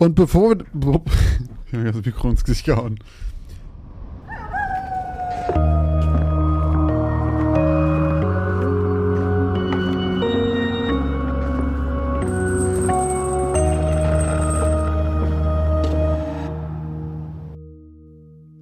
Und bevor wir. Ich habe das Mikro ins Gesicht gehauen.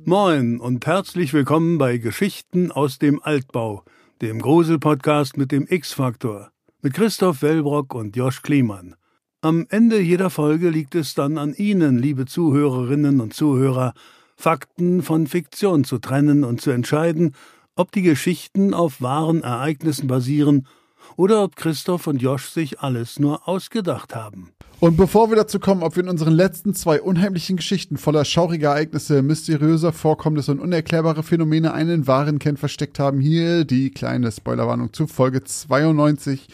Moin und herzlich willkommen bei Geschichten aus dem Altbau, dem Grusel-Podcast mit dem X-Faktor, mit Christoph Wellbrock und Josch Kliemann. Am Ende jeder Folge liegt es dann an Ihnen, liebe Zuhörerinnen und Zuhörer, Fakten von Fiktion zu trennen und zu entscheiden, ob die Geschichten auf wahren Ereignissen basieren oder ob Christoph und Josch sich alles nur ausgedacht haben. Und bevor wir dazu kommen, ob wir in unseren letzten zwei unheimlichen Geschichten voller schauriger Ereignisse, mysteriöser Vorkommnisse und unerklärbare Phänomene einen wahren Kern versteckt haben, hier die kleine Spoilerwarnung zu Folge 92.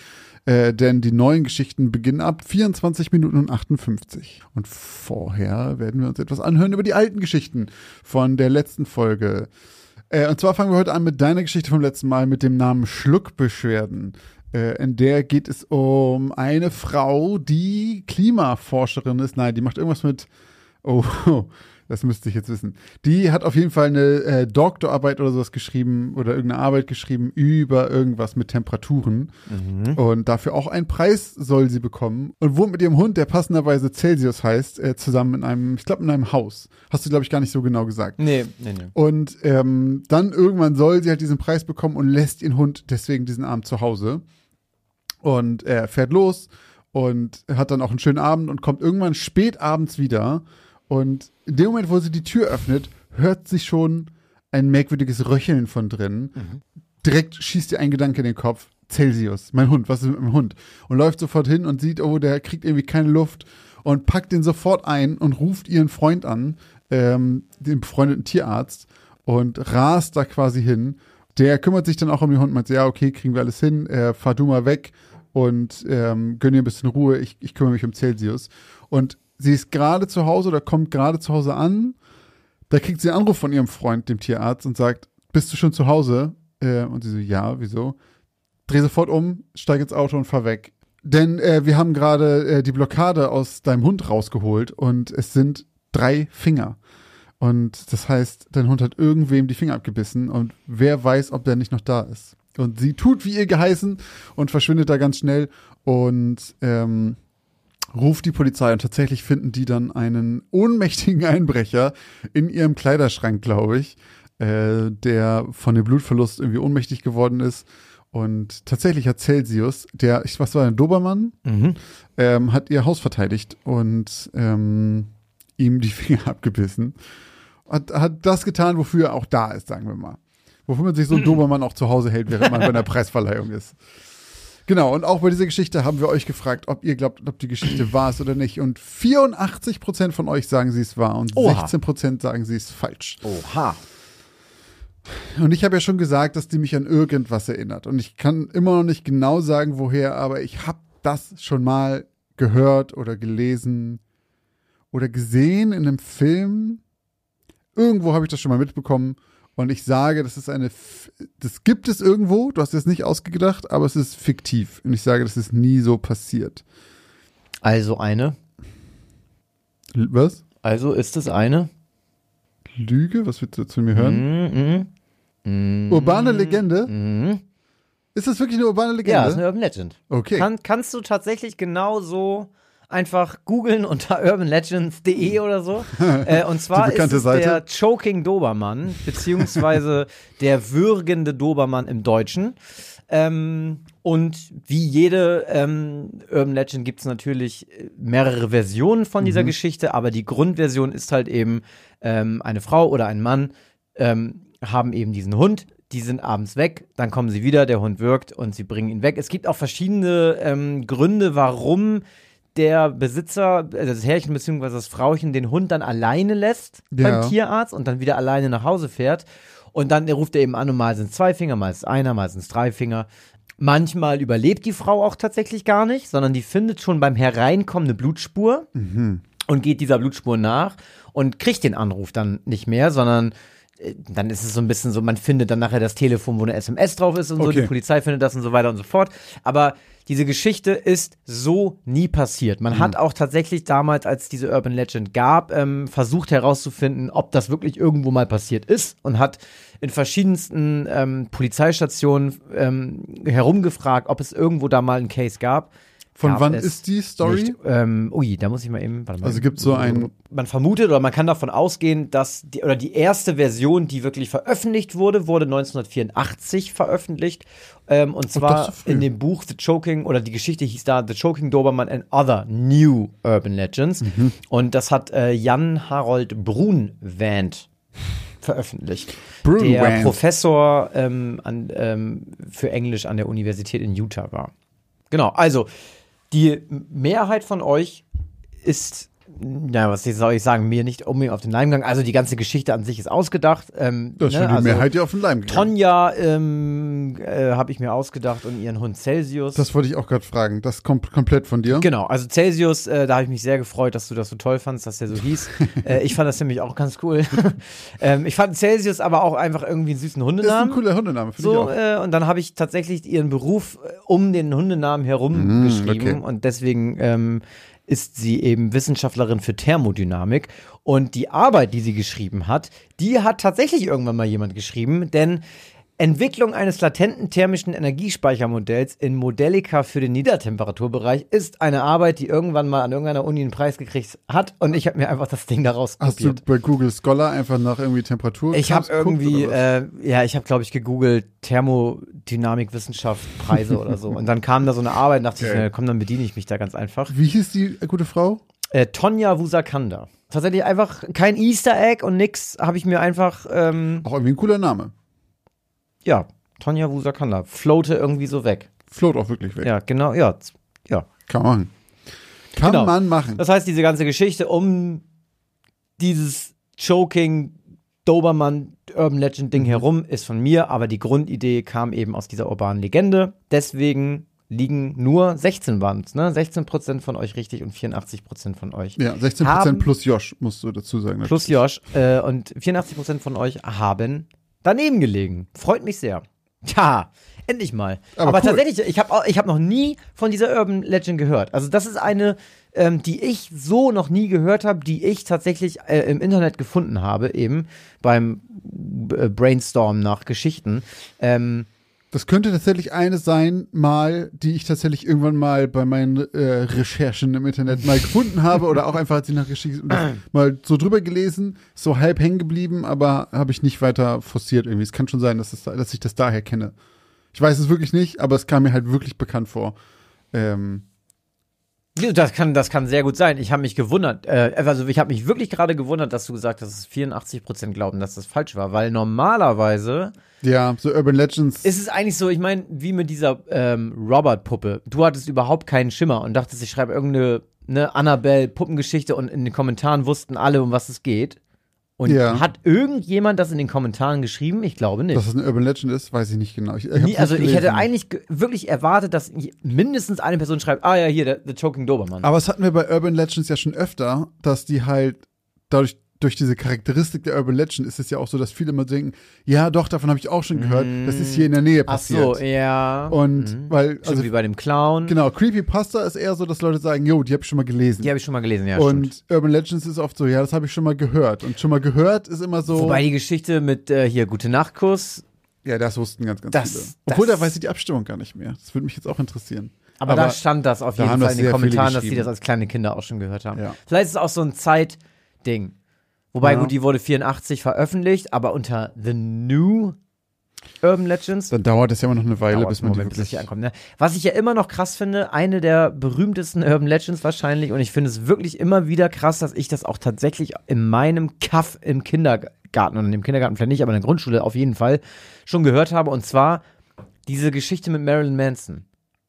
Äh, denn die neuen Geschichten beginnen ab 24 Minuten und 58. Und vorher werden wir uns etwas anhören über die alten Geschichten von der letzten Folge. Äh, und zwar fangen wir heute an mit deiner Geschichte vom letzten Mal mit dem Namen Schluckbeschwerden. Äh, in der geht es um eine Frau, die Klimaforscherin ist. Nein, die macht irgendwas mit. Oh, das müsste ich jetzt wissen. Die hat auf jeden Fall eine äh, Doktorarbeit oder sowas geschrieben oder irgendeine Arbeit geschrieben über irgendwas mit Temperaturen. Mhm. Und dafür auch einen Preis soll sie bekommen. Und wohnt mit ihrem Hund, der passenderweise Celsius heißt, äh, zusammen in einem, ich glaube, in einem Haus. Hast du, glaube ich, gar nicht so genau gesagt. Nee, nee, nee. Und ähm, dann irgendwann soll sie halt diesen Preis bekommen und lässt ihren Hund deswegen diesen Abend zu Hause. Und er fährt los und hat dann auch einen schönen Abend und kommt irgendwann spät abends wieder. Und in dem Moment, wo sie die Tür öffnet, hört sich schon ein merkwürdiges Röcheln von drin. Mhm. Direkt schießt ihr ein Gedanke in den Kopf. Celsius, mein Hund, was ist mit meinem Hund? Und läuft sofort hin und sieht, oh, der kriegt irgendwie keine Luft und packt den sofort ein und ruft ihren Freund an, ähm, den befreundeten Tierarzt, und rast da quasi hin. Der kümmert sich dann auch um den Hund, meint, ja, okay, kriegen wir alles hin, äh, fahr du mal weg und ähm, gönn ihr ein bisschen Ruhe, ich, ich kümmere mich um Celsius. Und sie ist gerade zu Hause oder kommt gerade zu Hause an, da kriegt sie einen Anruf von ihrem Freund, dem Tierarzt, und sagt, bist du schon zu Hause? Äh, und sie so, ja, wieso? Dreh sofort um, steig ins Auto und fahr weg. Denn äh, wir haben gerade äh, die Blockade aus deinem Hund rausgeholt und es sind drei Finger. Und das heißt, dein Hund hat irgendwem die Finger abgebissen und wer weiß, ob der nicht noch da ist. Und sie tut wie ihr geheißen und verschwindet da ganz schnell und ähm, ruft die Polizei und tatsächlich finden die dann einen ohnmächtigen Einbrecher in ihrem Kleiderschrank, glaube ich, äh, der von dem Blutverlust irgendwie ohnmächtig geworden ist. Und tatsächlich hat Celsius, der, ich was war ein Dobermann, mhm. ähm, hat ihr Haus verteidigt und ähm, ihm die Finger abgebissen. Hat, hat das getan, wofür er auch da ist, sagen wir mal wofür man sich so ein Dobermann auch zu Hause hält, während man bei einer Preisverleihung ist. Genau, und auch bei dieser Geschichte haben wir euch gefragt, ob ihr glaubt, ob die Geschichte wahr ist oder nicht. Und 84 Prozent von euch sagen, sie ist wahr und Oha. 16 Prozent sagen, sie ist falsch. Oha. Und ich habe ja schon gesagt, dass die mich an irgendwas erinnert. Und ich kann immer noch nicht genau sagen, woher, aber ich habe das schon mal gehört oder gelesen oder gesehen in einem Film. Irgendwo habe ich das schon mal mitbekommen. Und ich sage, das ist eine, das gibt es irgendwo, du hast es nicht ausgedacht, aber es ist fiktiv. Und ich sage, das ist nie so passiert. Also eine? Was? Also ist es eine? Lüge? Was willst du zu mir hören? Mm, mm, mm, Urbane Legende? Mm. Ist das wirklich eine urbane Legende? Ja, ist eine Urban Legend. Okay. Kann, kannst du tatsächlich genau so einfach googeln unter urbanlegends.de oder so. Äh, und zwar ist es Seite. der Choking Dobermann, beziehungsweise der würgende Dobermann im Deutschen. Ähm, und wie jede ähm, Urban Legend gibt es natürlich mehrere Versionen von dieser mhm. Geschichte, aber die Grundversion ist halt eben, ähm, eine Frau oder ein Mann ähm, haben eben diesen Hund, die sind abends weg, dann kommen sie wieder, der Hund wirkt und sie bringen ihn weg. Es gibt auch verschiedene ähm, Gründe, warum der Besitzer, also das Herrchen bzw. das Frauchen, den Hund dann alleine lässt ja. beim Tierarzt und dann wieder alleine nach Hause fährt. Und dann ruft er eben an und mal sind es zwei Finger, mal ist es einer, mal sind es drei Finger. Manchmal überlebt die Frau auch tatsächlich gar nicht, sondern die findet schon beim Hereinkommen eine Blutspur mhm. und geht dieser Blutspur nach und kriegt den Anruf dann nicht mehr, sondern äh, dann ist es so ein bisschen so, man findet dann nachher das Telefon, wo eine SMS drauf ist und so, Okay. die Polizei findet das und so weiter und so fort. Aber diese Geschichte ist so nie passiert. Man hat auch tatsächlich damals, als diese Urban Legend gab, ähm, versucht herauszufinden, ob das wirklich irgendwo mal passiert ist und hat in verschiedensten ähm, Polizeistationen ähm, herumgefragt, ob es irgendwo da mal einen Case gab. Von Gab wann ist die Story? Nicht. Ähm, ui, da muss ich mal eben. Warte mal. Also gibt's so ein- Man vermutet oder man kann davon ausgehen, dass die oder die erste Version, die wirklich veröffentlicht wurde, wurde 1984 veröffentlicht. Ähm, und doch zwar so in dem Buch The Choking oder die Geschichte hieß da The Choking Doberman and Other New Urban Legends. Mhm. Und das hat äh, Jan Harold Brunvand veröffentlicht. Brunvand. Der Professor ähm, an, ähm, für Englisch an der Universität in Utah war. Genau, also die Mehrheit von euch ist, ja, was soll ich sagen, mir nicht unbedingt auf den Leim gegangen. Also die ganze Geschichte an sich ist ausgedacht. Ähm, Das ist schon ne, die also Mehrheit, die auf den Leim gegangen. Tonja ähm, äh, habe ich mir ausgedacht und ihren Hund Celsius. Das wollte ich auch gerade fragen. Das kommt komplett von dir. Genau, also Celsius, äh, da habe ich mich sehr gefreut, dass du das so toll fandst, dass der so hieß. äh, ich fand das nämlich auch ganz cool. ähm, ich fand Celsius aber auch einfach irgendwie einen süßen Ist ein Hundenamen. cooler Hundename, finde So, ich auch. äh, und dann habe ich tatsächlich ihren Beruf äh, um den Hundenamen herum Mm, geschrieben okay. und deswegen ähm, ist sie eben Wissenschaftlerin für Thermodynamik. Und die Arbeit, die sie geschrieben hat, die hat tatsächlich irgendwann mal jemand geschrieben, denn Entwicklung eines latenten thermischen Energiespeichermodells in Modellika für den Niedertemperaturbereich ist eine Arbeit, die irgendwann mal an irgendeiner Uni einen Preis gekriegt hat und ich habe mir einfach das Ding daraus Hast du kopiert. bei Google Scholar einfach nach irgendwie Temperatur Ich habe irgendwie, äh, ja, ich habe, glaube ich, gegoogelt Thermodynamikwissenschaft Preise oder so. Und dann kam da so eine Arbeit, dachte ich, Okay. na, komm, dann bediene ich mich da ganz einfach. Wie hieß die äh, gute Frau? Äh, Tonja Wusakanda. Tatsächlich einfach kein Easter Egg und nix, habe ich mir einfach, ähm, Auch irgendwie ein cooler Name. Ja, Tonja Wusakanda. Floate irgendwie so weg. Float auch wirklich weg. Ja, genau, ja. Ja. Kann man machen. Kann Genau. man machen. Das heißt, diese ganze Geschichte um dieses Choking Dobermann Urban Legend Mhm. Ding herum ist von mir, aber die Grundidee kam eben aus dieser urbanen Legende. Deswegen liegen nur 16 Bands, ne? 16% von euch richtig und 84% von euch. ja, 16% haben- plus Josh, musst du dazu sagen. Plus Josh. Äh, und 84% von euch haben daneben gelegen. Freut mich sehr. Tja, endlich mal. Aber Aber, cool. tatsächlich, ich habe ich hab noch nie von dieser Urban Legend gehört. Also das ist eine, ähm, die ich so noch nie gehört habe, die ich tatsächlich äh, im Internet gefunden habe, eben beim äh, Brainstorm nach Geschichten. Ähm, Das könnte tatsächlich eine sein, mal, die ich tatsächlich irgendwann mal bei meinen äh, Recherchen im Internet mal gefunden habe oder auch einfach, als ich nach Geschichte mal so drüber gelesen, so halb hängen geblieben, aber habe ich nicht weiter forciert irgendwie. Es kann schon sein, dass, es, dass ich das daher kenne. Ich weiß es wirklich nicht, aber es kam mir halt wirklich bekannt vor. Ähm, das kann, das kann sehr gut sein. Ich habe mich gewundert, äh, also ich habe mich wirklich gerade gewundert, dass du gesagt hast, dass 84% glauben, dass das falsch war, weil normalerweise ja, so Urban Legends. ist es eigentlich so, ich meine, wie mit dieser ähm, Robert-Puppe. Du hattest überhaupt keinen Schimmer und dachtest, ich schreibe irgendeine ne, Annabelle-Puppengeschichte und in den Kommentaren wussten alle, um was es geht. Und Ja. hat irgendjemand das in den Kommentaren geschrieben? Ich glaube nicht. dass es eine Urban Legend ist, weiß ich nicht genau. Ich, ich Nie, also ich hätte eigentlich ge- wirklich erwartet, dass mindestens eine Person schreibt, ah ja, hier, der, der Choking Dobermann. Aber es hatten wir bei Urban Legends ja schon öfter, dass die halt dadurch durch diese Charakteristik der Urban Legend ist es ja auch so, dass viele immer denken, ja doch, davon habe ich auch schon gehört, das ist hier in der Nähe Ach passiert. so, ja. Und Mhm. weil, Schon also wie bei dem Clown. genau, Creepypasta ist eher so, dass Leute sagen, jo, die habe ich schon mal gelesen. Die habe ich schon mal gelesen, ja. stimmt. und Urban Legends ist oft so, ja, das habe ich schon mal gehört. Und schon mal gehört ist immer so, Wobei die Geschichte mit äh, hier Gute Nachtkuss, ja, das wussten ganz, ganz Das- viele. Obwohl, da weiß ich die Abstimmung gar nicht mehr. Das würde mich jetzt auch interessieren. Aber, da stand das auf jeden Fall in den Kommentaren, dass die das als kleine Kinder auch schon gehört haben. Ja. Vielleicht ist es auch so ein Zeitding. Wobei, Ja. gut, die wurde 84 veröffentlicht, aber unter The New Urban Legends. Dann dauert es ja immer noch eine Weile, bis man die Moment, das wirklich. hier ankommt. Ne? Was ich ja immer noch krass finde, eine der berühmtesten Urban Legends wahrscheinlich, und ich finde es wirklich immer wieder krass, dass ich das auch tatsächlich in meinem Kaff im Kindergarten und im Kindergarten vielleicht nicht, aber in der Grundschule auf jeden Fall schon gehört habe, und zwar diese Geschichte mit Marilyn Manson.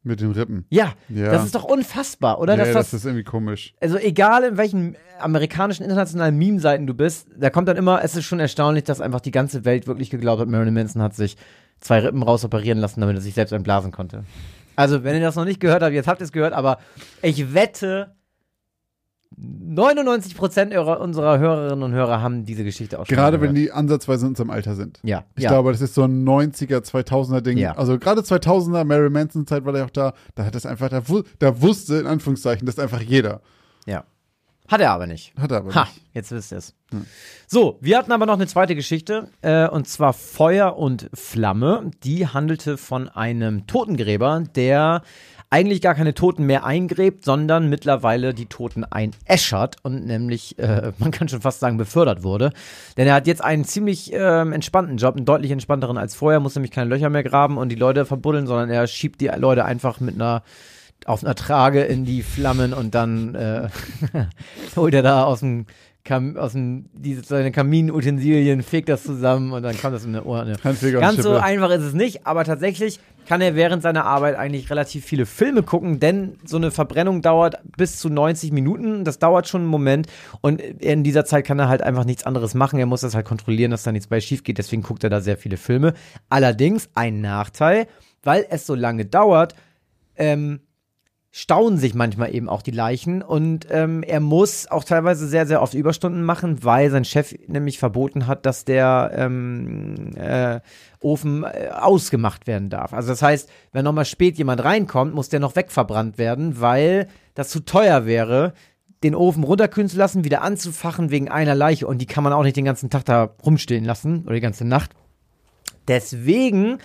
Mit den Rippen. Ja, Ja. das ist doch unfassbar, oder? ja, das das, ist irgendwie komisch. also egal in welchen amerikanischen internationalen Meme-Seiten du bist, da kommt dann immer, es ist schon erstaunlich, dass einfach die ganze Welt wirklich geglaubt hat, Marilyn Manson hat sich zwei Rippen rausoperieren lassen, damit er sich selbst entblasen konnte. Also, wenn ihr das noch nicht gehört habt, jetzt habt ihr es gehört, aber ich wette, 99% ihrer- unserer Hörerinnen und Hörer haben diese Geschichte auch schon Gerade mal wenn gehört. die ansatzweise in unserem Alter sind. Ja, Ich ja. glaube, das ist so ein 90er, 2000er Ding. Ja. Also gerade 2000er, Mary Manson Zeit war der auch da. Da hat das einfach, da, da wusste in Anführungszeichen das einfach jeder. ja. Hat er aber nicht. Hat er aber Ha, nicht. jetzt wisst ihr es. So, wir hatten aber noch eine zweite Geschichte, äh, und zwar Feuer und Flamme. Die handelte von einem Totengräber, der eigentlich gar keine Toten mehr eingräbt, sondern mittlerweile die Toten einäschert und nämlich, äh, man kann schon fast sagen, befördert wurde. Denn er hat jetzt einen ziemlich ähm, entspannten Job, einen deutlich entspannteren als vorher, muss nämlich keine Löcher mehr graben und die Leute verbuddeln, sondern er schiebt die Leute einfach mit einer auf einer Trage in die Flammen und dann äh, holt er da aus dem, Kam aus dem diese seine Kaminutensilien, fegt das zusammen und dann kommt das in eine Urne. Ganz so einfach ist es nicht, aber tatsächlich kann er während seiner Arbeit eigentlich relativ viele Filme gucken, denn so eine Verbrennung dauert bis zu 90 Minuten. Das dauert schon einen Moment und in dieser Zeit kann er halt einfach nichts anderes machen. Er muss das halt kontrollieren, dass da nichts bei schief geht. Deswegen guckt er da sehr viele Filme. Allerdings ein Nachteil, weil es so lange dauert, ähm, stauen sich manchmal eben auch die Leichen und ähm, er muss auch teilweise sehr, sehr oft Überstunden machen, weil sein Chef nämlich verboten hat, dass der ähm, äh, Ofen äh, ausgemacht werden darf. Also das heißt, wenn nochmal spät jemand reinkommt, muss der noch wegverbrannt werden, weil das zu teuer wäre, den Ofen runterkühlen zu lassen, wieder anzufachen wegen einer Leiche und die kann man auch nicht den ganzen Tag da rumstehen lassen oder die ganze Nacht. Deswegen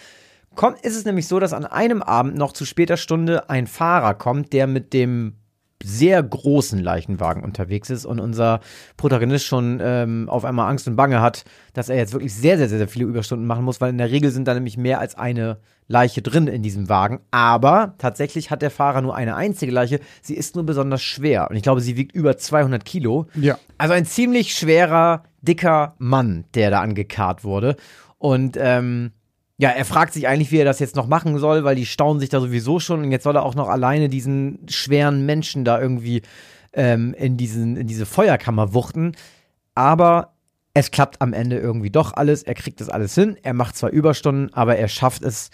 kommt, ist es nämlich so, dass an einem Abend noch zu später Stunde ein Fahrer kommt, der mit dem sehr großen Leichenwagen unterwegs ist und unser Protagonist schon ähm, auf einmal Angst und Bange hat, dass er jetzt wirklich sehr, sehr, sehr, sehr viele Überstunden machen muss, weil in der Regel sind da nämlich mehr als eine Leiche drin in diesem Wagen. Aber tatsächlich hat der Fahrer nur eine einzige Leiche. Sie ist nur besonders schwer und ich glaube, sie wiegt über 200 Kilo. Ja. Also ein ziemlich schwerer, dicker Mann, der da angekarrt wurde. Und ähm, ja, er fragt sich eigentlich, wie er das jetzt noch machen soll, weil die stauen sich da sowieso schon und jetzt soll er auch noch alleine diesen schweren Menschen da irgendwie ähm, in, diesen, in diese Feuerkammer wuchten. Aber es klappt am Ende irgendwie doch alles. Er kriegt das alles hin. Er macht zwar Überstunden, aber er schafft es,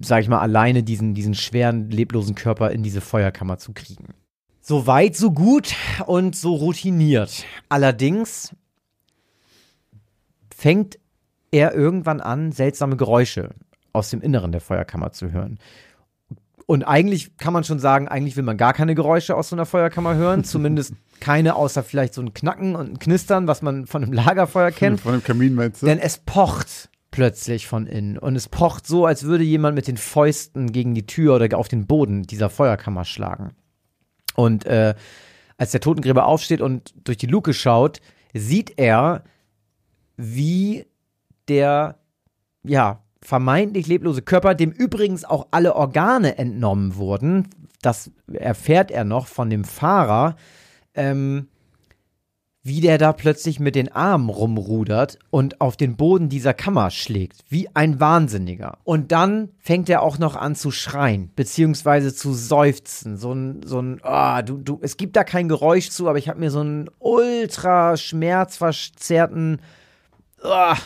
sag ich mal, alleine diesen, diesen schweren, leblosen Körper in diese Feuerkammer zu kriegen. So weit, so gut und so routiniert. Allerdings fängt er irgendwann an, seltsame Geräusche aus dem Inneren der Feuerkammer zu hören. Und eigentlich kann man schon sagen, eigentlich will man gar keine Geräusche aus so einer Feuerkammer hören. Zumindest keine, außer vielleicht so ein Knacken und ein Knistern, was man von einem Lagerfeuer kennt. Von dem Kamin meinst du? Denn es pocht plötzlich von innen. Und es pocht so, als würde jemand mit den Fäusten gegen die Tür oder auf den Boden dieser Feuerkammer schlagen. Und äh, als der Totengräber aufsteht und durch die Luke schaut, sieht er, wie der, ja, vermeintlich leblose Körper, dem übrigens auch alle Organe entnommen wurden, das erfährt er noch von dem Fahrer, ähm, wie der da plötzlich mit den Armen rumrudert und auf den Boden dieser Kammer schlägt, wie ein Wahnsinniger. Und dann fängt er auch noch an zu schreien, beziehungsweise zu seufzen. So ein, so ein, ah, du, du, es gibt da kein Geräusch zu, aber ich habe mir so einen ultra schmerzverzerrten, ah,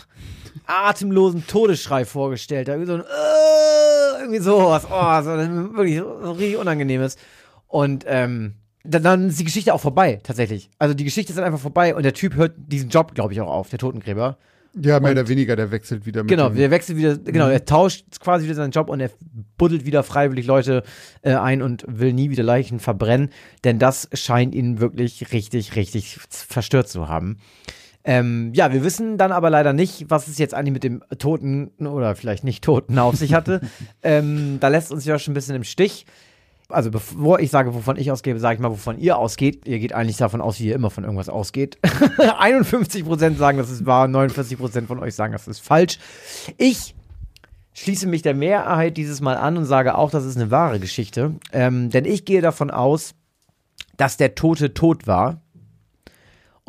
atemlosen Todesschrei vorgestellt. Da irgendwie so ein, äh, irgendwie sowas, oh, so, wirklich so richtig unangenehmes. Und, ähm, dann, dann ist die Geschichte auch vorbei, tatsächlich. Also die Geschichte ist dann einfach vorbei und der Typ hört diesen Job, glaube ich, auch auf, der Totengräber. ja, mehr oder weniger, der wechselt wieder mit Genau, dem, der wechselt wieder, genau, er tauscht quasi wieder seinen Job und er buddelt wieder freiwillig Leute äh, ein und will nie wieder Leichen verbrennen, denn das scheint ihn wirklich richtig, richtig verstört zu haben. Ähm, ja, wir wissen dann aber leider nicht, was es jetzt eigentlich mit dem Toten oder vielleicht nicht Toten auf sich hatte. ähm, da lässt uns ja schon ein bisschen im Stich. Also bevor ich sage, wovon ich ausgehe, sage ich mal, wovon ihr ausgeht. Ihr geht eigentlich davon aus, wie ihr immer von irgendwas ausgeht. 51% sagen, das ist wahr, 49% von euch sagen, das ist falsch. Ich schließe mich der Mehrheit dieses Mal an und sage auch, das ist eine wahre Geschichte. Ähm, denn ich gehe davon aus, dass der Tote tot war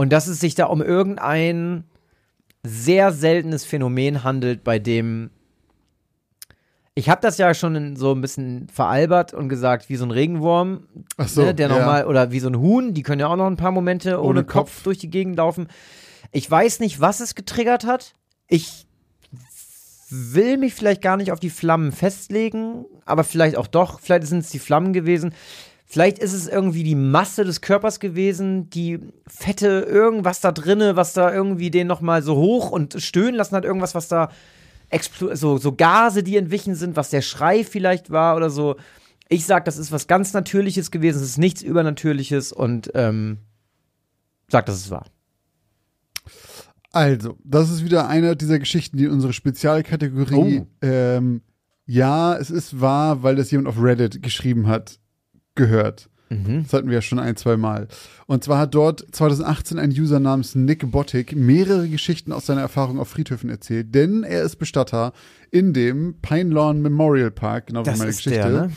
und dass es sich da um irgendein sehr seltenes Phänomen handelt, bei dem ich habe das ja schon so ein bisschen veralbert und gesagt, wie so ein Regenwurm, so, ne, der ja. nochmal, oder wie so ein Huhn, die können ja auch noch ein paar Momente ohne, Ohne Kopf. Kopf. durch die Gegend laufen. Ich weiß nicht, was es getriggert hat. Ich will mich vielleicht gar nicht auf die Flammen festlegen, aber vielleicht auch doch, vielleicht sind es die Flammen gewesen. Vielleicht ist es irgendwie die Masse des Körpers gewesen, die fette irgendwas da drinne, was da irgendwie den nochmal so hoch und stöhnen lassen hat, irgendwas, was da so, so Gase, die entwichen sind, was der Schrei vielleicht war oder so. Ich sag, das ist was ganz Natürliches gewesen, es ist nichts Übernatürliches und ähm, sag, dass es war. Also, das ist wieder eine dieser Geschichten, die in unsere Spezialkategorie, Oh. ähm, ja, es ist wahr, weil das jemand auf Reddit geschrieben hat, gehört. Mhm. Das hatten wir ja schon ein, zwei Mal. Und zwar hat dort 2018 ein User namens Nick Bottic mehrere Geschichten aus seiner Erfahrung auf Friedhöfen erzählt, denn er ist Bestatter in dem Pine Lawn Memorial Park, genau wie Das meine ist Geschichte. der, ne?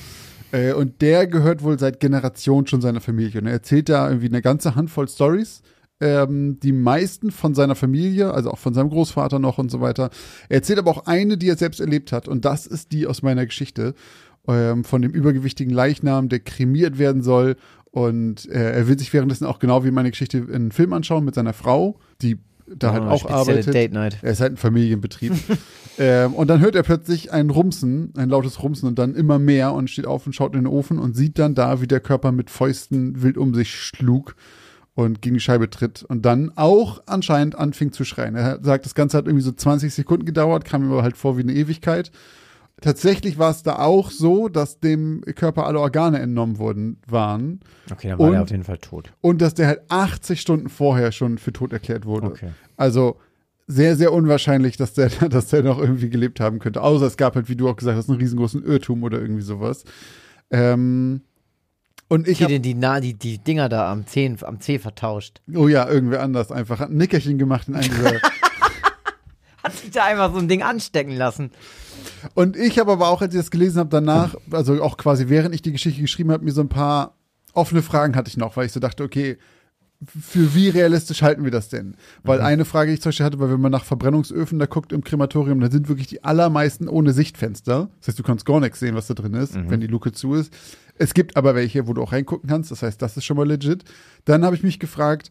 Äh, und der gehört wohl seit Generationen schon seiner Familie. Und er erzählt da irgendwie eine ganze Handvoll Stories. Ähm, die meisten von seiner Familie, also auch von seinem Großvater noch und so weiter. Er erzählt aber auch eine, die er selbst erlebt hat. Und das ist die aus meiner Geschichte. Ähm, von dem übergewichtigen Leichnam, der kremiert werden soll. Und äh, er will sich währenddessen auch genau wie meine Geschichte einen Film anschauen mit seiner Frau, die da halt Oh, auch spezielle arbeitet. Date Night. Er ist halt ein Familienbetrieb. ähm, und dann hört er plötzlich ein Rumsen, ein lautes Rumsen und dann immer mehr und steht auf und schaut in den Ofen und sieht dann da, wie der Körper mit Fäusten wild um sich schlug und gegen die Scheibe tritt und dann auch anscheinend anfing zu schreien. Er sagt, das Ganze hat irgendwie so 20 Sekunden gedauert, kam ihm aber halt vor wie eine Ewigkeit. Tatsächlich war es da auch so, dass dem Körper alle Organe entnommen worden waren Okay, dann war Und- der auf jeden Fall tot. und dass der halt 80 Stunden vorher schon für tot erklärt wurde. Okay. Also sehr, sehr unwahrscheinlich, dass der, dass der noch irgendwie gelebt haben könnte. Außer es gab halt, wie du auch gesagt hast, einen riesengroßen Irrtum oder irgendwie sowas. Ähm, und ich habe, die, die, die Dinger da am Zeh, am Zeh vertauscht. oh ja, irgendwer anders einfach, hat ein Nickerchen gemacht in einem dieser. Hat sich da einfach so ein Ding anstecken lassen. Und ich habe aber auch, als ich das gelesen habe, danach, also auch quasi während ich die Geschichte geschrieben habe, mir so ein paar offene Fragen hatte ich noch, weil ich so dachte, okay, für wie realistisch halten wir das denn? Weil eine Frage, die ich zum Beispiel hatte, weil wenn man nach Verbrennungsöfen da guckt im Krematorium, da sind wirklich die allermeisten ohne Sichtfenster. Das heißt, du kannst gar nichts sehen, was da drin ist, wenn die Luke zu ist. Es gibt aber welche, wo du auch reingucken kannst. Das heißt, das ist schon mal legit. Dann habe ich mich gefragt,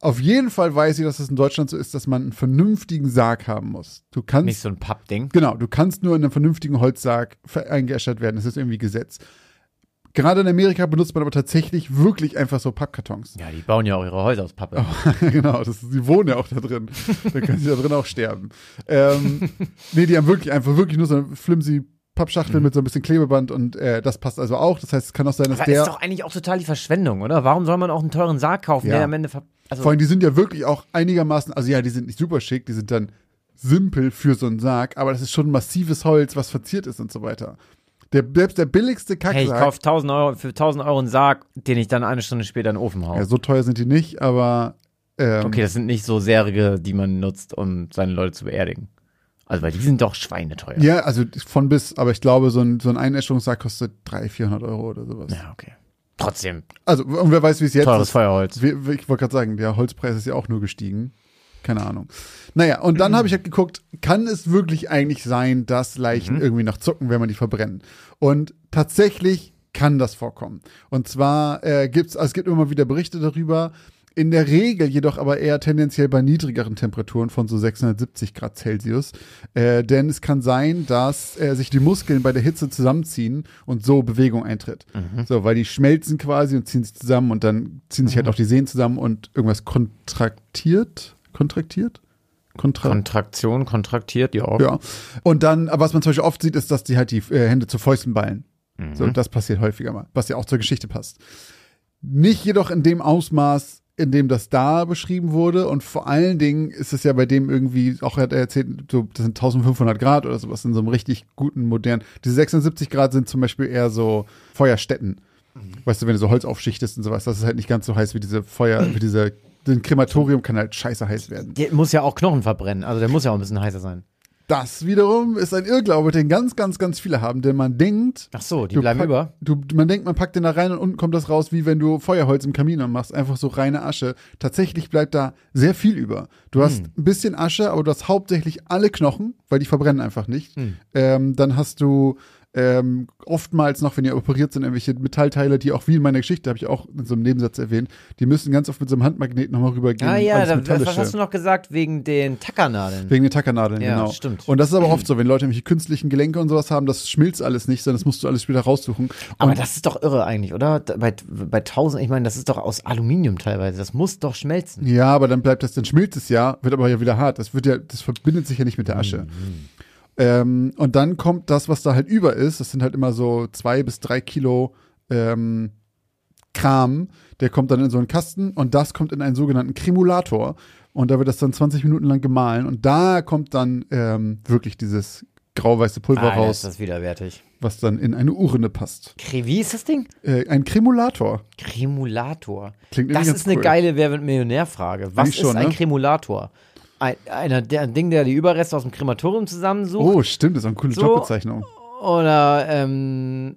auf jeden Fall weiß ich, dass es in Deutschland so ist, dass man einen vernünftigen Sarg haben muss. Du kannst Nicht so ein Pappding. Genau, du kannst nur in einem vernünftigen Holzsarg eingeäschert werden. Das ist irgendwie Gesetz. Gerade in Amerika benutzt man aber tatsächlich wirklich einfach so Pappkartons. Ja, die bauen ja auch ihre Häuser aus Pappe. genau, das die wohnen ja auch da drin. Dann können sie da drin auch sterben. Ähm, nee, die haben wirklich einfach wirklich nur so eine flimsy Pappschachtel mit so ein bisschen Klebeband und äh, das passt also auch. Das heißt, es kann auch sein, dass Aber der. ist doch eigentlich auch total die Verschwendung, oder? Warum soll man auch einen teuren Sarg kaufen, Ja. der am Ende ver also, Vor allem, die sind ja wirklich auch einigermaßen, also ja, die sind nicht super schick, die sind dann simpel für so einen Sarg, aber das ist schon massives Holz, was verziert ist und so weiter. Der, selbst der billigste Hey, ich Kacksack. kaufe 1000 Euro, für 1000 Euro einen Sarg, den ich dann eine Stunde später in den Ofen hau. ja, so teuer sind die nicht, aber ähm, okay, das sind nicht so Särge, die man nutzt, um seine Leute zu beerdigen. Also, weil die sind doch schweineteuer. ja, also von bis, aber ich glaube, so ein, so ein Einäscherungssack kostet 300, 400 Euro oder sowas. Ja, okay. Trotzdem, Also, und wer weiß, wie es jetzt teures ist. Feuerholz. Wie- wie- Ich wollte gerade sagen, der Holzpreis ist ja auch nur gestiegen. Keine Ahnung. Naja, und Mhm. dann habe ich halt geguckt, kann es wirklich eigentlich sein, dass Leichen Mhm. irgendwie noch zucken, wenn man die verbrennen? Und tatsächlich kann das vorkommen. Und zwar äh, gibt's, also es gibt immer wieder Berichte darüber, in der Regel jedoch aber eher tendenziell bei niedrigeren Temperaturen von so 670 Grad Celsius. Äh, denn es kann sein, dass äh, sich die Muskeln bei der Hitze zusammenziehen und so Bewegung eintritt. So, weil die schmelzen quasi und ziehen sich zusammen und dann ziehen sich halt auch die Sehnen zusammen und irgendwas kontraktiert. Kontraktiert? Kontra Kontraktion, kontraktiert, ja. ja. Und dann, aber was man zum Beispiel oft sieht, ist, dass die halt die äh, Hände zu Fäusten ballen. Mhm. So, das passiert häufiger mal, was ja auch zur Geschichte passt. Nicht jedoch in dem Ausmaß, in dem das da beschrieben wurde. Und vor allen Dingen ist es ja bei dem irgendwie, auch hat er erzählt, so, das sind 1500 Grad oder sowas in so einem richtig guten, modernen. Diese 76 Grad sind zum Beispiel eher so Feuerstätten. Weißt du, wenn du so Holz aufschichtest und sowas, das ist halt nicht ganz so heiß wie diese Feuer, wie diese, ein Krematorium kann halt scheiße heiß werden. Der muss ja auch Knochen verbrennen, also der muss ja auch ein bisschen heißer sein. Das wiederum ist ein Irrglaube, den ganz, ganz, ganz viele haben, denn man denkt, Ach so, die bleiben pack- über. Du, man denkt, man packt den da rein und unten kommt das raus, wie wenn du Feuerholz im Kamin anmachst. Einfach so reine Asche. Tatsächlich bleibt da sehr viel über. Du hast Hm. ein bisschen Asche, aber du hast hauptsächlich alle Knochen, weil die verbrennen einfach nicht. Hm. Ähm, dann hast du ähm, oftmals noch, wenn ihr operiert sind, irgendwelche Metallteile, die auch wie in meiner Geschichte, habe ich auch in so einem Nebensatz erwähnt, die müssen ganz oft mit so einem Handmagnet nochmal rübergehen. Ah ja, da, was hast du noch gesagt? Wegen den Tackernadeln. Wegen den Tackernadeln, Ja, genau. stimmt. Und das ist aber oft so, wenn Leute irgendwelche künstlichen Gelenke und sowas haben, das schmilzt alles nicht, sondern das musst du alles später raussuchen. Aber Und das ist doch irre eigentlich, oder? Bei, bei 1000, ich meine, das ist doch aus Aluminium teilweise. Das muss doch schmelzen. ja, aber dann bleibt das, dann schmilzt es ja, wird aber ja wieder hart. Das wird ja, das verbindet sich ja nicht mit der Asche. Mhm. Ähm, und dann kommt das, was da halt über ist. Das sind halt immer so zwei bis drei Kilo ähm, Kram. Der kommt dann in so einen Kasten und das kommt in einen sogenannten Kremulator. Und da wird das dann 20 Minuten lang gemahlen. Und da kommt dann ähm, wirklich dieses grau-weiße Pulver Ah, raus, ist das widerwärtig. was dann in eine Urne passt. Wie ist das Ding? Äh, ein Kremulator. Kremulator. Klingt Das ist eine cool. geile Wer wird Millionär-Frage. Was Eigentlich schon, ist ein ne? Kremulator? Ein, einer, der, ein Ding, der die Überreste aus dem Krematorium zusammensucht? Oh, stimmt, das ist eine coole So. Jobbezeichnung. Oder ähm,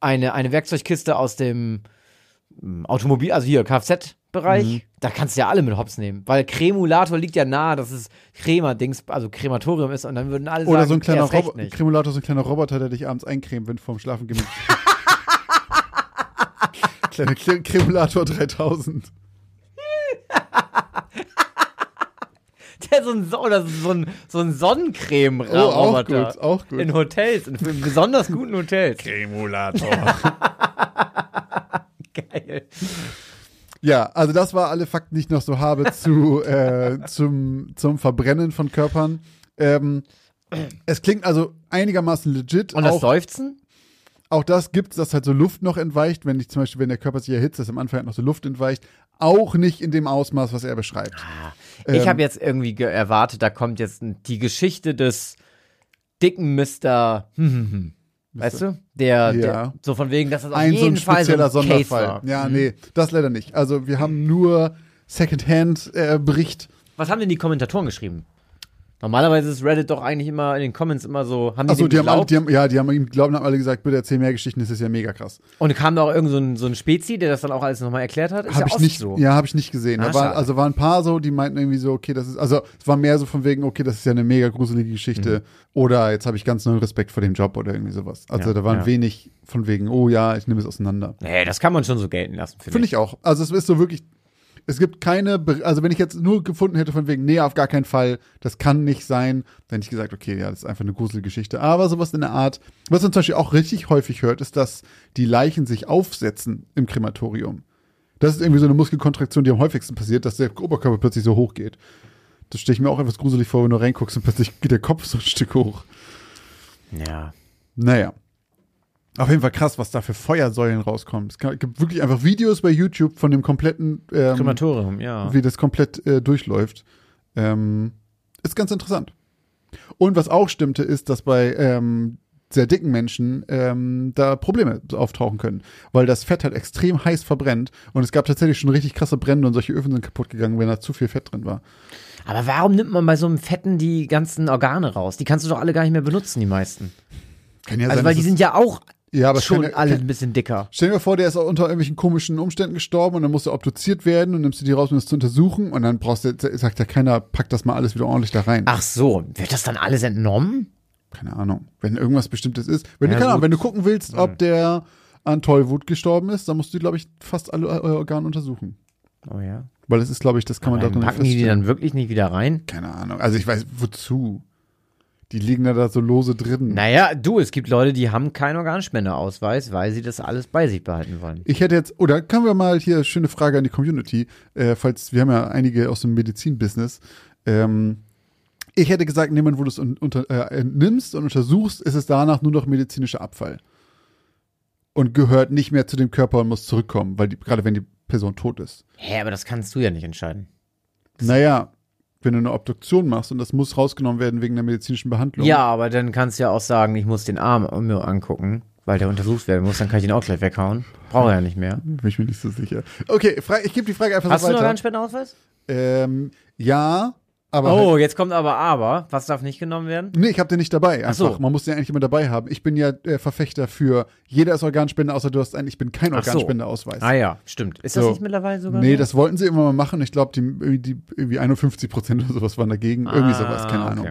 eine, eine Werkzeugkiste aus dem ähm, Automobil, also hier Kfz-Bereich. Mhm. Da kannst du ja alle mit Hops nehmen. Weil Kremulator liegt ja nahe, dass es Crema-Dings, also Krematorium ist und dann würden alle Oder sagen, so ein kleiner erst recht Robo nicht. Kremulator, so ein kleiner Roboter, der dich abends eincremt, wenn du vorm Schlafen gehen Kleiner Kre- Kremulator 3000. So ein, So- oder so ein, so ein Oh, auch Sonnencreme-Roboter. gut, auch gut. In Hotels, in besonders guten Hotels. Kremulator. Geil. ja, also das war alle Fakten, die ich noch so habe zu, äh, zum, zum Verbrennen von Körpern. Ähm, es klingt also einigermaßen legit. Und das auch, Seufzen? auch das gibt es, dass halt so Luft noch entweicht, wenn ich zum Beispiel, wenn der Körper sich erhitzt, dass am Anfang halt noch so Luft entweicht. Auch nicht in dem Ausmaß, was er beschreibt. Ich Ähm, habe jetzt irgendwie ge- erwartet, da kommt jetzt die Geschichte des dicken Mr. Hm, hm, hm. Weißt du? Der, Ja. der, so von wegen, dass das auf ein so jeden ein Fall so spezieller ein Sonderfall. war. Mhm. Ja, nee, das leider nicht. Also wir haben nur Secondhand-Bericht. Was haben denn die Kommentatoren geschrieben? Normalerweise ist Reddit doch eigentlich immer in den Comments immer so, haben die, Achso, die haben, alle, die haben, ja, die haben ihm geglaubt und haben alle gesagt, bitte erzähl mehr Geschichten, das ist ja mega krass. Und kam da auch irgend so ein, so ein Spezi, der das dann auch alles nochmal erklärt hat? Ist Habe ja ich nicht, so. ja, habe ich nicht gesehen. Ah, war, also waren ein paar so, die meinten irgendwie so, okay, das ist, also es war mehr so von wegen, okay, das ist ja eine mega gruselige Geschichte. Mhm. Oder jetzt habe ich ganz neuen Respekt vor dem Job oder irgendwie sowas. Also Ja, da waren ja. wenig von wegen, oh ja, ich nehme es auseinander. Nee, das kann man schon so gelten lassen, finde Finde ich auch. Also es ist so wirklich, es gibt keine, also wenn ich jetzt nur gefunden hätte von wegen, nee, auf gar keinen Fall, das kann nicht sein, dann hätte ich gesagt, okay, ja, das ist einfach eine gruselige Geschichte. Aber sowas in der Art, was man zum Beispiel auch richtig häufig hört, ist, dass die Leichen sich aufsetzen im Krematorium. Das ist irgendwie so eine Muskelkontraktion, die am häufigsten passiert, dass der Oberkörper plötzlich so hoch geht. Das stelle ich mir auch etwas gruselig vor, wenn du reinguckst und plötzlich geht der Kopf so ein Stück hoch. Ja. Naja. Auf jeden Fall krass, was da für Feuersäulen rauskommen. Es gibt wirklich einfach Videos bei YouTube von dem kompletten, ähm, Krematorium, ja. wie das komplett äh, durchläuft. Ähm, ist ganz interessant. Und was auch stimmte, ist, dass bei ähm, sehr dicken Menschen ähm, da Probleme auftauchen können, weil das Fett halt extrem heiß verbrennt und es gab tatsächlich schon richtig krasse Brände und solche Öfen sind kaputt gegangen, wenn da zu viel Fett drin war. Aber warum nimmt man bei so einem Fetten die ganzen Organe raus? Die kannst du doch alle gar nicht mehr benutzen, die meisten. Kann ja Also, sein, weil die sind ja auch ja, aber schon kann alle ein bisschen dicker. Stell dir vor, der ist unter irgendwelchen komischen Umständen gestorben und dann musste obduziert werden und nimmst du die raus, um das zu untersuchen und dann brauchst du, sagt ja keiner, pack das mal alles wieder ordentlich da rein. Ach so, wird das dann alles entnommen? Keine Ahnung. Wenn irgendwas Bestimmtes ist. Wenn, Ja, du, keine Ahnung, wenn du gucken willst, ob der an Tollwut gestorben ist, dann musst du, glaube ich, fast alle äh, Organe untersuchen. Oh ja. Weil es ist, glaube ich, das kann man da Dann drin packen die die dann wirklich nicht wieder rein? Keine Ahnung. Also ich weiß, wozu? Die liegen da, da so lose drin. Naja, du, es gibt Leute, die haben keinen Organspendeausweis, weil sie das alles bei sich behalten wollen. Ich hätte jetzt, oder können wir mal hier schöne Frage an die Community, äh, falls wir haben ja einige aus dem Medizinbusiness. Ähm, ich hätte gesagt, Moment, wo du es un unter, äh, entnimmst und untersuchst, ist es danach nur noch medizinischer Abfall. Und gehört nicht mehr zu dem Körper und muss zurückkommen, weil die, gerade wenn die Person tot ist. Hä, aber das kannst du ja nicht entscheiden. Naja, wenn du eine Obduktion machst und das muss rausgenommen werden wegen der medizinischen Behandlung. Ja, aber dann kannst du ja auch sagen, ich muss den Arm mir angucken, weil der untersucht werden muss, dann kann ich ihn auch gleich weghauen. Brauche er ja nicht mehr. Bin ich mir nicht so sicher. Okay, ich gebe die Frage einfach Hast so du einen weiter. Organspendeausweis? Ähm, ja, aber. Oh, halt, jetzt kommt aber aber. Was darf nicht genommen werden? nee, ich habe den nicht dabei. Einfach. so. Man muss den eigentlich immer dabei haben. Ich bin ja äh, Verfechter für jeder ist Organspender, außer du hast einen, ich bin kein Ach so. Organspendeausweis. Ah ja, stimmt. Ist das So. nicht mittlerweile sogar Nee, so? das wollten sie immer mal machen. Ich glaube, die, irgendwie- die irgendwie 51 Prozent oder sowas waren dagegen. Irgendwie Ah, sowas, keine Ahnung.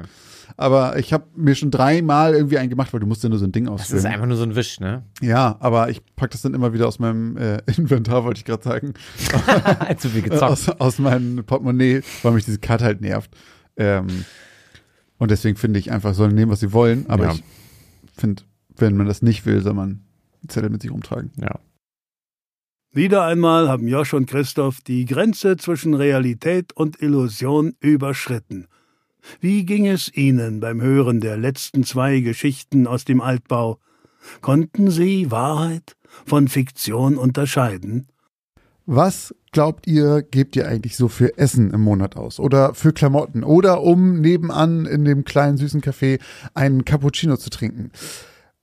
Aber ich habe mir schon dreimal irgendwie einen gemacht, weil du musst ja nur so ein Ding Das ausfüllen. ist einfach nur so ein Wisch, ne? ja, aber ich pack das dann immer wieder aus meinem äh, Inventar, wollte ich gerade sagen. Zu viel gezockt. aus, aus meinem Portemonnaie, weil mich diese Karte halt nervt. Ähm, und deswegen finde ich einfach, sollen nehmen, was sie wollen. Aber Ja. ich finde, wenn man das nicht will, soll man einen Zettel mit sich rumtragen. Ja. Wieder einmal haben Josh und Christoph die Grenze zwischen Realität und Illusion überschritten. Wie ging es Ihnen beim Hören der letzten zwei Geschichten aus dem Altbau? Konnten Sie Wahrheit von Fiktion unterscheiden? Was glaubt ihr, gebt ihr eigentlich so für Essen im Monat aus? Oder für Klamotten? Oder um nebenan in dem kleinen süßen Café einen Cappuccino zu trinken?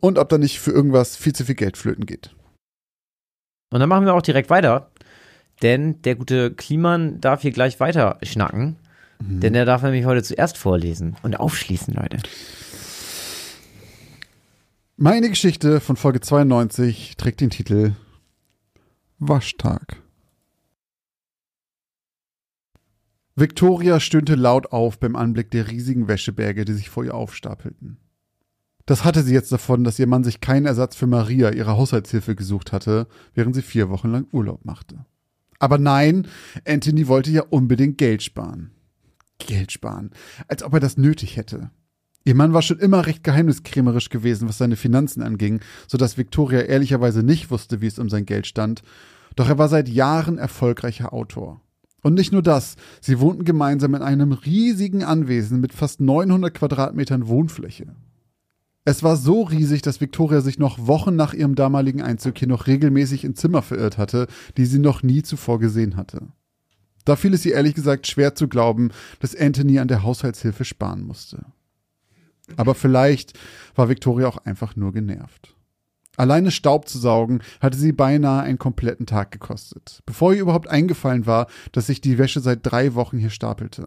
und ob da nicht für irgendwas viel zu viel Geld flöten geht. Und dann machen wir auch direkt weiter. Denn der gute Kliman darf hier gleich weiter schnacken. Denn er darf nämlich heute zuerst vorlesen und aufschließen, Leute. Meine Geschichte von Folge 92 trägt den Titel Waschtag. Victoria stöhnte laut auf beim Anblick der riesigen Wäscheberge, die sich vor ihr aufstapelten. Das hatte sie jetzt davon, dass ihr Mann sich keinen Ersatz für Maria, ihre Haushaltshilfe, gesucht hatte, während sie vier Wochen lang Urlaub machte. Aber nein, Anthony wollte ja unbedingt Geld sparen. Geld sparen. Als ob er das nötig hätte. Ihr Mann war schon immer recht geheimniskrämerisch gewesen, was seine Finanzen anging, so dass Victoria ehrlicherweise nicht wusste, wie es um sein Geld stand. Doch er war seit Jahren erfolgreicher Autor. Und nicht nur das, sie wohnten gemeinsam in einem riesigen Anwesen mit fast 900 Quadratmetern Wohnfläche. Es war so riesig, dass Victoria sich noch Wochen nach ihrem damaligen Einzug hier noch regelmäßig in Zimmer verirrt hatte, die sie noch nie zuvor gesehen hatte. Da fiel es ihr ehrlich gesagt schwer zu glauben, dass Anthony an der Haushaltshilfe sparen musste. Aber vielleicht war Victoria auch einfach nur genervt. Alleine Staub zu saugen hatte sie beinahe einen kompletten Tag gekostet, bevor ihr überhaupt eingefallen war, dass sich die Wäsche seit drei Wochen hier stapelte.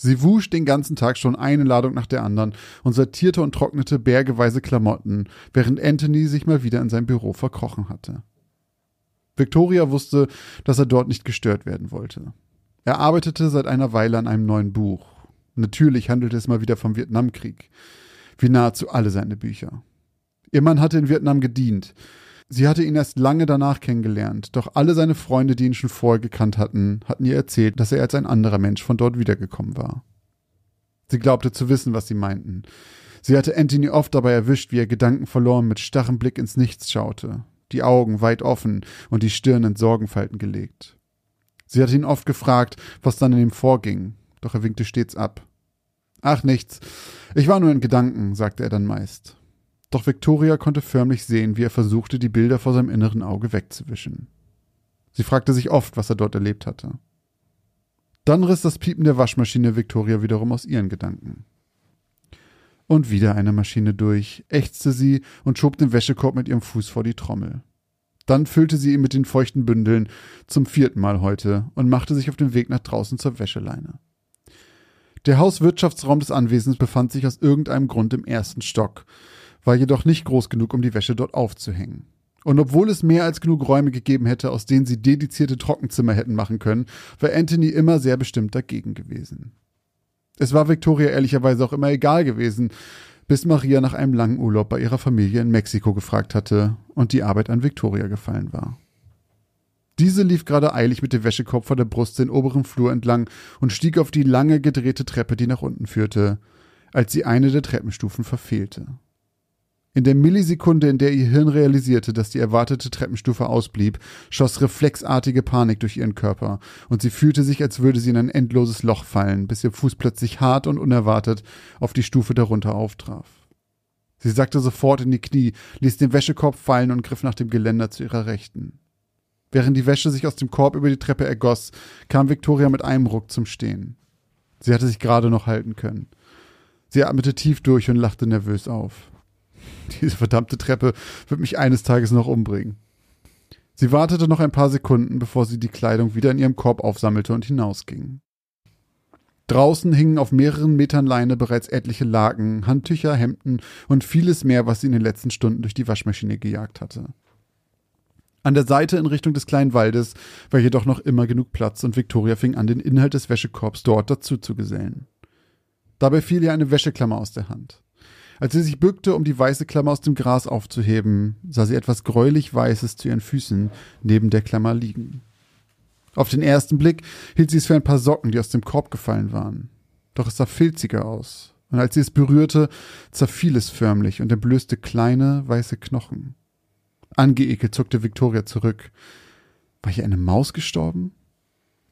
Sie wusch den ganzen Tag schon eine Ladung nach der anderen und sortierte und trocknete bergeweise Klamotten, während Anthony sich mal wieder in sein Büro verkrochen hatte. Victoria wusste, dass er dort nicht gestört werden wollte. Er arbeitete seit einer Weile an einem neuen Buch. Natürlich handelte es mal wieder vom Vietnamkrieg, wie nahezu alle seine Bücher. Ihr Mann hatte in Vietnam gedient. Sie hatte ihn erst lange danach kennengelernt, doch alle seine Freunde, die ihn schon vorher gekannt hatten, hatten ihr erzählt, dass er als ein anderer Mensch von dort wiedergekommen war. Sie glaubte zu wissen, was sie meinten. Sie hatte Anthony oft dabei erwischt, wie er Gedanken verloren mit starrem Blick ins Nichts schaute, die Augen weit offen und die Stirn in Sorgenfalten gelegt. Sie hatte ihn oft gefragt, was dann in ihm vorging, doch er winkte stets ab. Ach nichts, ich war nur in Gedanken, sagte er dann meist. Doch Victoria konnte förmlich sehen, wie er versuchte, die Bilder vor seinem inneren Auge wegzuwischen. Sie fragte sich oft, was er dort erlebt hatte. Dann riss das Piepen der Waschmaschine Victoria wiederum aus ihren Gedanken. Und wieder eine Maschine durch, ächzte sie und schob den Wäschekorb mit ihrem Fuß vor die Trommel. Dann füllte sie ihn mit den feuchten Bündeln zum vierten Mal heute und machte sich auf den Weg nach draußen zur Wäscheleine. Der Hauswirtschaftsraum des Anwesens befand sich aus irgendeinem Grund im ersten Stock, war jedoch nicht groß genug, um die Wäsche dort aufzuhängen. Und obwohl es mehr als genug Räume gegeben hätte, aus denen sie dedizierte Trockenzimmer hätten machen können, war Anthony immer sehr bestimmt dagegen gewesen. Es war Victoria ehrlicherweise auch immer egal gewesen, bis Maria nach einem langen Urlaub bei ihrer Familie in Mexiko gefragt hatte und die Arbeit an Victoria gefallen war. Diese lief gerade eilig mit dem Wäschekorb vor der Brust den oberen Flur entlang und stieg auf die lange gedrehte Treppe, die nach unten führte, als sie eine der Treppenstufen verfehlte. In der Millisekunde, in der ihr Hirn realisierte, dass die erwartete Treppenstufe ausblieb, schoss reflexartige Panik durch ihren Körper, und sie fühlte sich, als würde sie in ein endloses Loch fallen, bis ihr Fuß plötzlich hart und unerwartet auf die Stufe darunter auftraf. Sie sackte sofort in die Knie, ließ den Wäschekorb fallen und griff nach dem Geländer zu ihrer Rechten. Während die Wäsche sich aus dem Korb über die Treppe ergoss, kam Victoria mit einem Ruck zum Stehen. Sie hatte sich gerade noch halten können. Sie atmete tief durch und lachte nervös auf. Diese verdammte Treppe wird mich eines Tages noch umbringen. Sie wartete noch ein paar Sekunden, bevor sie die Kleidung wieder in ihrem Korb aufsammelte und hinausging. Draußen hingen auf mehreren Metern Leine bereits etliche Laken, Handtücher, Hemden und vieles mehr, was sie in den letzten Stunden durch die Waschmaschine gejagt hatte. An der Seite in Richtung des kleinen Waldes war jedoch noch immer genug Platz und Victoria fing an, den Inhalt des Wäschekorbs dort dazu zu gesellen. Dabei fiel ihr eine Wäscheklammer aus der Hand. Als sie sich bückte, um die weiße Klammer aus dem Gras aufzuheben, sah sie etwas gräulich Weißes zu ihren Füßen neben der Klammer liegen. Auf den ersten Blick hielt sie es für ein paar Socken, die aus dem Korb gefallen waren. Doch es sah filziger aus, und als sie es berührte, zerfiel es förmlich und entblößte kleine, weiße Knochen. Angeekelt zuckte Victoria zurück. War hier eine Maus gestorben?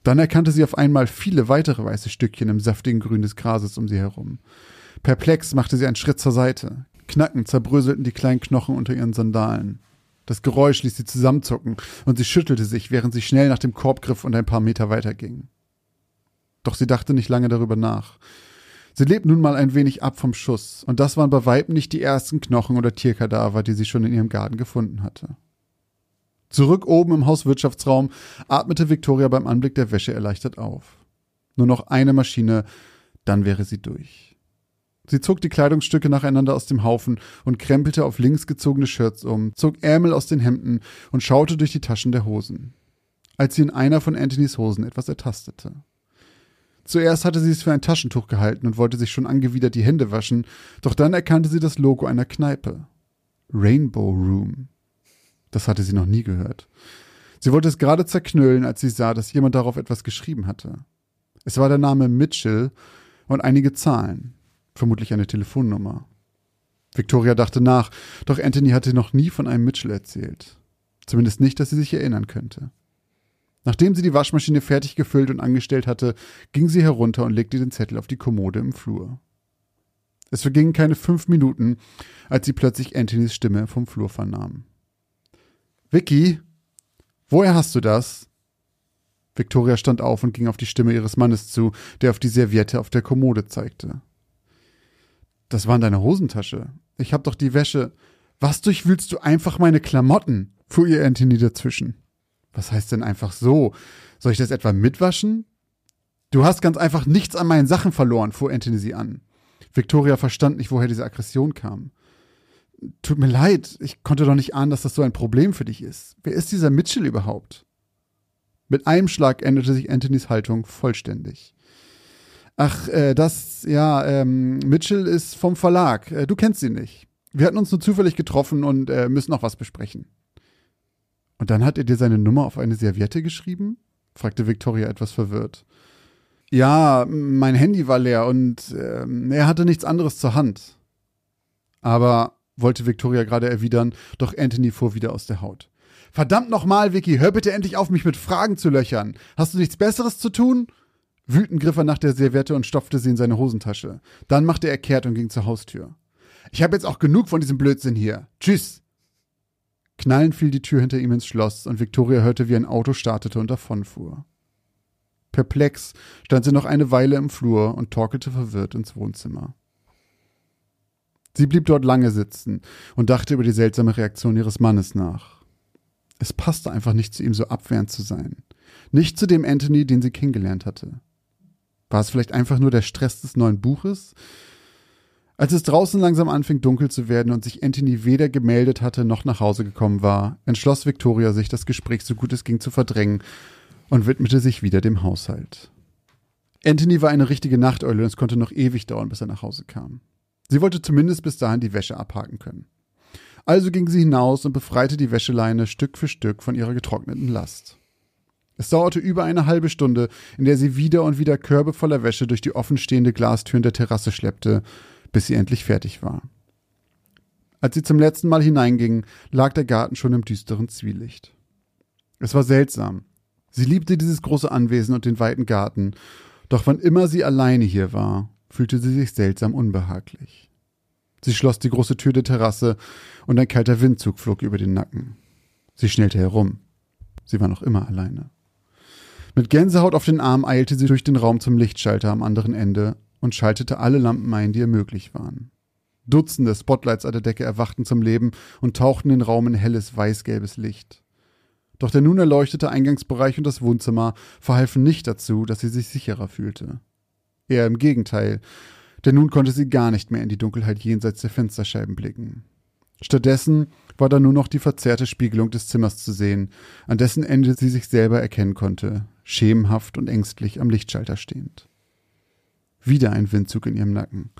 Dann erkannte sie auf einmal viele weitere weiße Stückchen im saftigen Grün des Grases um sie herum. Perplex machte sie einen Schritt zur Seite. Knackend zerbröselten die kleinen Knochen unter ihren Sandalen. Das Geräusch ließ sie zusammenzucken und sie schüttelte sich, während sie schnell nach dem Korb griff und ein paar Meter weiterging. Doch sie dachte nicht lange darüber nach. Sie lebt nun mal ein wenig ab vom Schuss, und das waren bei Weitem nicht die ersten Knochen oder Tierkadaver, die sie schon in ihrem Garten gefunden hatte. Zurück oben im Hauswirtschaftsraum atmete Victoria beim Anblick der Wäsche erleichtert auf. Nur noch eine Maschine, dann wäre sie durch. Sie zog die Kleidungsstücke nacheinander aus dem Haufen und krempelte auf links gezogene Shirts um, zog Ärmel aus den Hemden und schaute durch die Taschen der Hosen. Als sie in einer von Anthonys Hosen etwas ertastete. Zuerst hatte sie es für ein Taschentuch gehalten und wollte sich schon angewidert die Hände waschen, doch dann erkannte sie das Logo einer Kneipe. Rainbow Room. Das hatte sie noch nie gehört. Sie wollte es gerade zerknüllen, als sie sah, dass jemand darauf etwas geschrieben hatte. Es war der Name Mitchell und einige Zahlen vermutlich eine Telefonnummer. Victoria dachte nach, doch Anthony hatte noch nie von einem Mitchell erzählt. Zumindest nicht, dass sie sich erinnern könnte. Nachdem sie die Waschmaschine fertig gefüllt und angestellt hatte, ging sie herunter und legte den Zettel auf die Kommode im Flur. Es vergingen keine fünf Minuten, als sie plötzlich Anthonys Stimme vom Flur vernahm. Vicky, woher hast du das? Victoria stand auf und ging auf die Stimme ihres Mannes zu, der auf die Serviette auf der Kommode zeigte. Das war in deiner Hosentasche. Ich hab doch die Wäsche. Was durchwühlst du einfach meine Klamotten? fuhr ihr Anthony dazwischen. Was heißt denn einfach so? Soll ich das etwa mitwaschen? Du hast ganz einfach nichts an meinen Sachen verloren, fuhr Anthony sie an. Victoria verstand nicht, woher diese Aggression kam. Tut mir leid, ich konnte doch nicht ahnen, dass das so ein Problem für dich ist. Wer ist dieser Mitchell überhaupt? Mit einem Schlag änderte sich Anthonys Haltung vollständig. Ach, äh, das, ja, ähm, Mitchell ist vom Verlag. Äh, du kennst ihn nicht. Wir hatten uns nur zufällig getroffen und äh, müssen noch was besprechen. Und dann hat er dir seine Nummer auf eine Serviette geschrieben? fragte Victoria etwas verwirrt. Ja, mein Handy war leer und äh, er hatte nichts anderes zur Hand. Aber, wollte Victoria gerade erwidern, doch Anthony fuhr wieder aus der Haut. Verdammt nochmal, Vicky, hör bitte endlich auf, mich mit Fragen zu löchern. Hast du nichts Besseres zu tun? Wütend griff er nach der Serviette und stopfte sie in seine Hosentasche. Dann machte er kehrt und ging zur Haustür. Ich habe jetzt auch genug von diesem Blödsinn hier. Tschüss. Knallend fiel die Tür hinter ihm ins Schloss und Victoria hörte, wie ein Auto startete und davonfuhr. Perplex stand sie noch eine Weile im Flur und torkelte verwirrt ins Wohnzimmer. Sie blieb dort lange sitzen und dachte über die seltsame Reaktion ihres Mannes nach. Es passte einfach nicht zu ihm, so abwehrend zu sein. Nicht zu dem Anthony, den sie kennengelernt hatte. War es vielleicht einfach nur der Stress des neuen Buches? Als es draußen langsam anfing dunkel zu werden und sich Anthony weder gemeldet hatte noch nach Hause gekommen war, entschloss Victoria sich, das Gespräch so gut es ging zu verdrängen und widmete sich wieder dem Haushalt. Anthony war eine richtige Nachteule und es konnte noch ewig dauern, bis er nach Hause kam. Sie wollte zumindest bis dahin die Wäsche abhaken können. Also ging sie hinaus und befreite die Wäscheleine Stück für Stück von ihrer getrockneten Last. Es dauerte über eine halbe Stunde, in der sie wieder und wieder Körbe voller Wäsche durch die offenstehende Glastüren der Terrasse schleppte, bis sie endlich fertig war. Als sie zum letzten Mal hineinging, lag der Garten schon im düsteren Zwielicht. Es war seltsam. Sie liebte dieses große Anwesen und den weiten Garten, doch wann immer sie alleine hier war, fühlte sie sich seltsam unbehaglich. Sie schloss die große Tür der Terrasse und ein kalter Windzug flog über den Nacken. Sie schnellte herum. Sie war noch immer alleine. Mit Gänsehaut auf den Arm eilte sie durch den Raum zum Lichtschalter am anderen Ende und schaltete alle Lampen ein, die ihr möglich waren. Dutzende Spotlights an der Decke erwachten zum Leben und tauchten den Raum in helles weißgelbes Licht. Doch der nun erleuchtete Eingangsbereich und das Wohnzimmer verhalfen nicht dazu, dass sie sich sicherer fühlte. Eher im Gegenteil, denn nun konnte sie gar nicht mehr in die Dunkelheit jenseits der Fensterscheiben blicken. Stattdessen war da nur noch die verzerrte Spiegelung des Zimmers zu sehen, an dessen Ende sie sich selber erkennen konnte, schemenhaft und ängstlich am Lichtschalter stehend. Wieder ein Windzug in ihrem Nacken,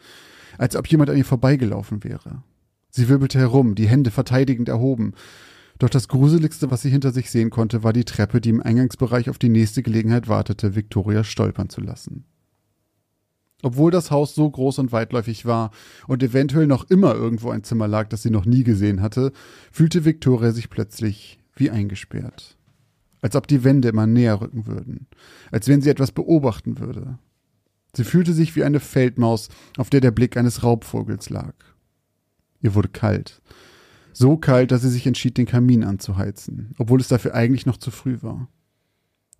als ob jemand an ihr vorbeigelaufen wäre. Sie wirbelte herum, die Hände verteidigend erhoben, doch das Gruseligste, was sie hinter sich sehen konnte, war die Treppe, die im Eingangsbereich auf die nächste Gelegenheit wartete, Victoria stolpern zu lassen. Obwohl das Haus so groß und weitläufig war und eventuell noch immer irgendwo ein Zimmer lag, das sie noch nie gesehen hatte, fühlte Victoria sich plötzlich wie eingesperrt. Als ob die Wände immer näher rücken würden, als wenn sie etwas beobachten würde. Sie fühlte sich wie eine Feldmaus, auf der der Blick eines Raubvogels lag. Ihr wurde kalt, so kalt, dass sie sich entschied, den Kamin anzuheizen, obwohl es dafür eigentlich noch zu früh war.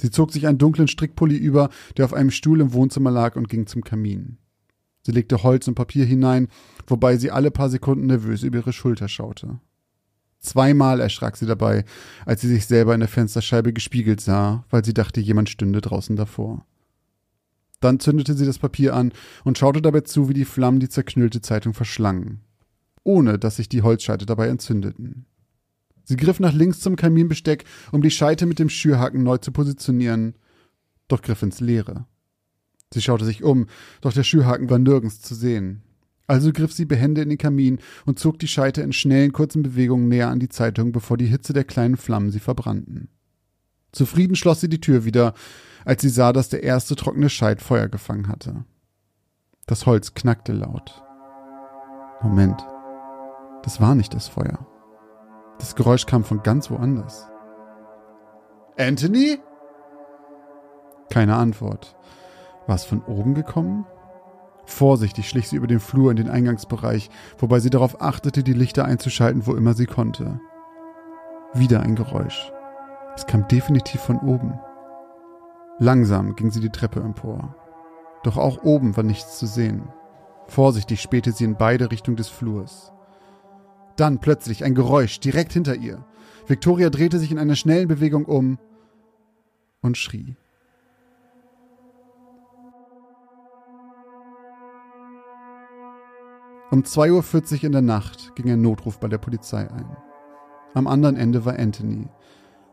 Sie zog sich einen dunklen Strickpulli über, der auf einem Stuhl im Wohnzimmer lag, und ging zum Kamin. Sie legte Holz und Papier hinein, wobei sie alle paar Sekunden nervös über ihre Schulter schaute. Zweimal erschrak sie dabei, als sie sich selber in der Fensterscheibe gespiegelt sah, weil sie dachte, jemand stünde draußen davor. Dann zündete sie das Papier an und schaute dabei zu, wie die Flammen die zerknüllte Zeitung verschlangen ohne dass sich die Holzscheite dabei entzündeten. Sie griff nach links zum Kaminbesteck, um die Scheite mit dem Schürhaken neu zu positionieren, doch griff ins Leere. Sie schaute sich um, doch der Schürhaken war nirgends zu sehen. Also griff sie behende in den Kamin und zog die Scheite in schnellen, kurzen Bewegungen näher an die Zeitung, bevor die Hitze der kleinen Flammen sie verbrannten. Zufrieden schloss sie die Tür wieder, als sie sah, dass der erste trockene Scheit Feuer gefangen hatte. Das Holz knackte laut. Moment. Das war nicht das Feuer. Das Geräusch kam von ganz woanders. Anthony? Keine Antwort. War es von oben gekommen? Vorsichtig schlich sie über den Flur in den Eingangsbereich, wobei sie darauf achtete, die Lichter einzuschalten, wo immer sie konnte. Wieder ein Geräusch. Es kam definitiv von oben. Langsam ging sie die Treppe empor. Doch auch oben war nichts zu sehen. Vorsichtig spähte sie in beide Richtungen des Flurs. Dann plötzlich ein Geräusch direkt hinter ihr. Victoria drehte sich in einer schnellen Bewegung um und schrie. Um 2.40 Uhr in der Nacht ging ein Notruf bei der Polizei ein. Am anderen Ende war Anthony,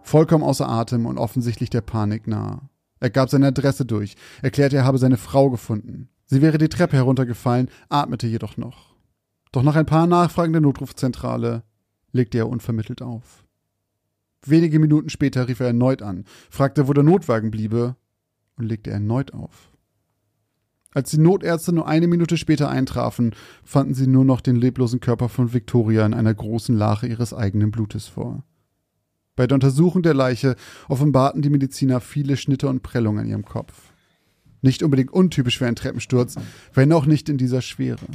vollkommen außer Atem und offensichtlich der Panik nahe. Er gab seine Adresse durch, erklärte, er habe seine Frau gefunden. Sie wäre die Treppe heruntergefallen, atmete jedoch noch. Doch nach ein paar Nachfragen der Notrufzentrale legte er unvermittelt auf. Wenige Minuten später rief er erneut an, fragte, wo der Notwagen bliebe und legte erneut auf. Als die Notärzte nur eine Minute später eintrafen, fanden sie nur noch den leblosen Körper von Victoria in einer großen Lache ihres eigenen Blutes vor. Bei der Untersuchung der Leiche offenbarten die Mediziner viele Schnitte und Prellungen an ihrem Kopf. Nicht unbedingt untypisch für einen Treppensturz, wenn auch nicht in dieser Schwere.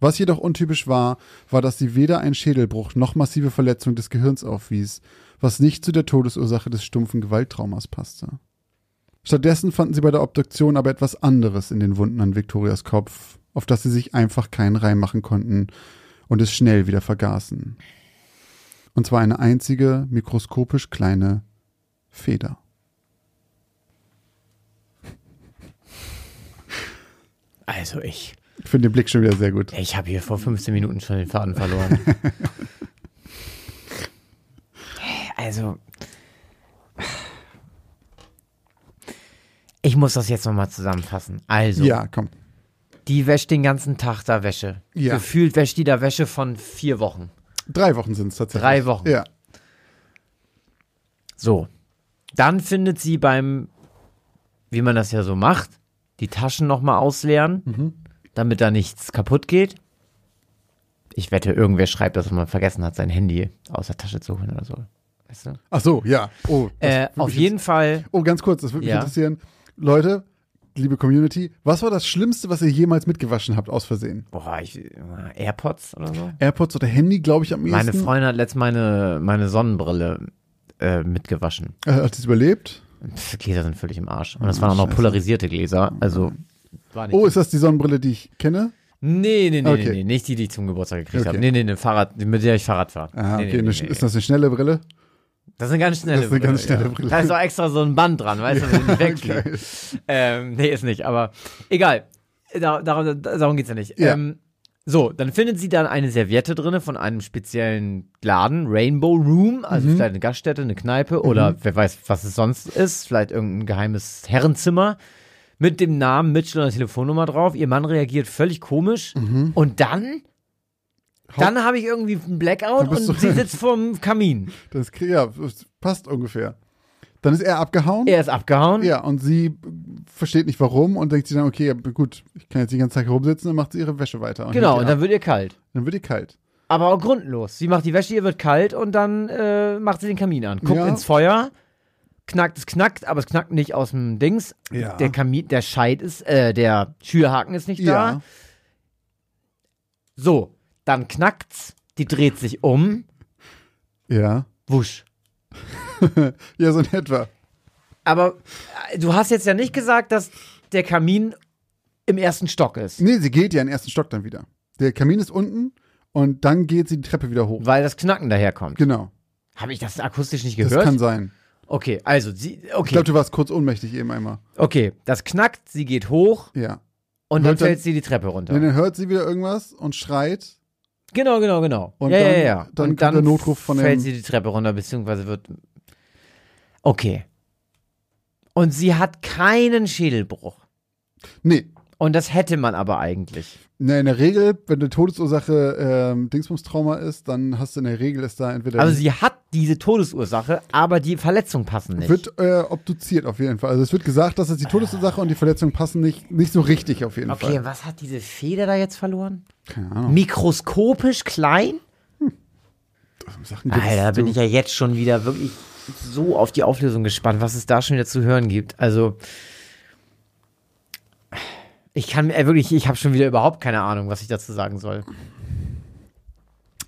Was jedoch untypisch war, war, dass sie weder einen Schädelbruch noch massive Verletzung des Gehirns aufwies, was nicht zu der Todesursache des stumpfen Gewalttraumas passte. Stattdessen fanden sie bei der Obduktion aber etwas anderes in den Wunden an Victorias Kopf, auf das sie sich einfach keinen Reim machen konnten und es schnell wieder vergaßen. Und zwar eine einzige, mikroskopisch kleine Feder. Also ich. Ich finde den Blick schon wieder sehr gut. Ich habe hier vor 15 Minuten schon den Faden verloren. also. Ich muss das jetzt nochmal zusammenfassen. Also, Ja, komm. die wäscht den ganzen Tag da Wäsche. Ja. Gefühlt wäscht die da Wäsche von vier Wochen. Drei Wochen sind es tatsächlich. Drei Wochen. Ja. So. Dann findet sie beim, wie man das ja so macht, die Taschen nochmal ausleeren, Mhm. damit da nichts kaputt geht. Ich wette, irgendwer schreibt, dass man vergessen hat, sein Handy aus der Tasche zu holen oder so. Weißt du? Ach so, ja. Oh, Äh, auf jeden Fall, Jetzt, oh, ganz kurz, das würde mich Ja. interessieren. Leute, liebe Community, was war das Schlimmste, was ihr jemals mitgewaschen habt aus Versehen? boah, ich, AirPods oder so? AirPods oder Handy, glaube ich, am ehesten. Meine Freundin hat letztens meine, meine Sonnenbrille äh, mitgewaschen. Äh, hat sie es überlebt? Pff, Gläser sind völlig im Arsch. Und das waren auch noch polarisierte Gläser. Also, war nicht Oh, ist das die Sonnenbrille, die ich kenne? Nee, nee, nee, Okay. nee, nee, nicht die, die ich zum Geburtstag gekriegt Okay. habe. Nee, nee, ne Fahrrad, mit der ich Fahrrad fahre. Ah, nee, okay. nee, nee, nee. Ist das eine schnelle Brille? Das ist eine ganz schnelle Das ist eine ganz schnelle ja. Brille. Da ist auch extra so ein Band dran, weißt du, wenn du nicht wegfliegst. Ähm, nee, ist nicht, aber egal. Da, darum, darum geht's ja nicht. Ja. Ähm, so, dann findet sie dann eine Serviette drinne von einem speziellen Laden, Rainbow Room, also Mhm. vielleicht eine Gaststätte, eine Kneipe oder wer weiß, was es sonst ist, vielleicht irgendein geheimes Herrenzimmer mit dem Namen Mitchell und der Telefonnummer drauf. Ihr Mann reagiert völlig komisch Mhm. und dann, dann habe ich irgendwie einen Blackout und du- sie sitzt vorm Kamin. Das, ja, das passt ungefähr. Dann ist er abgehauen. Er ist abgehauen. Ja, und sie versteht nicht warum und denkt sich dann, okay, ja, gut, ich kann jetzt die ganze Zeit rumsitzen, dann macht sie ihre Wäsche weiter. Und Genau, und dann wird ihr kalt. dann wird ihr kalt. Aber auch grundlos. Sie macht die Wäsche, ihr wird kalt und dann äh, macht sie den Kamin an. Guckt Ja. ins Feuer, knackt, es knackt, aber es knackt nicht aus dem Dings. Ja. Der Kamin, der Scheit ist, äh, der Schürhaken ist nicht da. So, dann knackt's, die dreht sich um, Ja. wusch. Ja, so in etwa. Aber äh, du hast jetzt ja nicht gesagt, dass der Kamin im ersten Stock ist. Nee, sie geht ja in den ersten Stock dann wieder. Der Kamin ist unten und dann geht sie die Treppe wieder hoch. Weil das Knacken daherkommt. Genau. Habe ich das akustisch nicht Das gehört? kann sein. okay, also sie, Ich okay, glaube, du warst kurz ohnmächtig eben einmal. okay, das knackt, sie geht hoch Ja. und dann Hört dann- fällt sie die Treppe runter. Und dann hört sie wieder irgendwas und schreit. Genau, genau, genau. Und ja, dann- ja, ja. dann und kommt der Notruf von fällt sie die Treppe runter, beziehungsweise wird. Okay. Und sie hat keinen Schädelbruch. Nee. Und das hätte man aber eigentlich. Na, in der Regel, wenn die Todesursache ähm, Dingsbums-Trauma ist, dann hast du in der Regel ist da entweder Also sie hat diese Todesursache, aber die Verletzungen passen nicht. wird äh, obduziert auf jeden Fall. Also es wird gesagt, dass es die Todesursache und die Verletzung passen nicht, nicht so richtig auf jeden okay, Fall. und was hat diese Feder da jetzt verloren? Keine Ahnung. Mikroskopisch klein? Sachen gibt's Alter, da bin ich ja jetzt schon wieder wirklich so auf die Auflösung gespannt, was es da schon wieder zu hören gibt. Also ich kann äh, wirklich, ich habe schon wieder überhaupt keine Ahnung, was ich dazu sagen soll.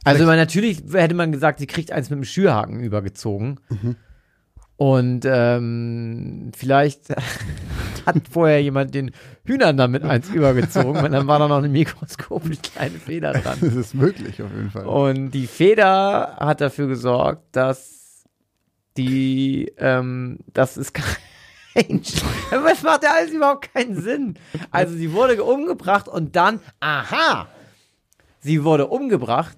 Also man, natürlich hätte man gesagt, sie kriegt eins mit dem Schürhaken übergezogen. Und ähm, vielleicht hat vorher jemand den Hühnern damit eins übergezogen und dann war da noch eine mikroskopisch kleine Feder dran. Das ist möglich auf jeden Fall. Und die Feder hat dafür gesorgt, dass die, ähm, das ist kein Aber es macht ja alles überhaupt keinen Sinn. Also sie wurde umgebracht und dann, aha, sie wurde umgebracht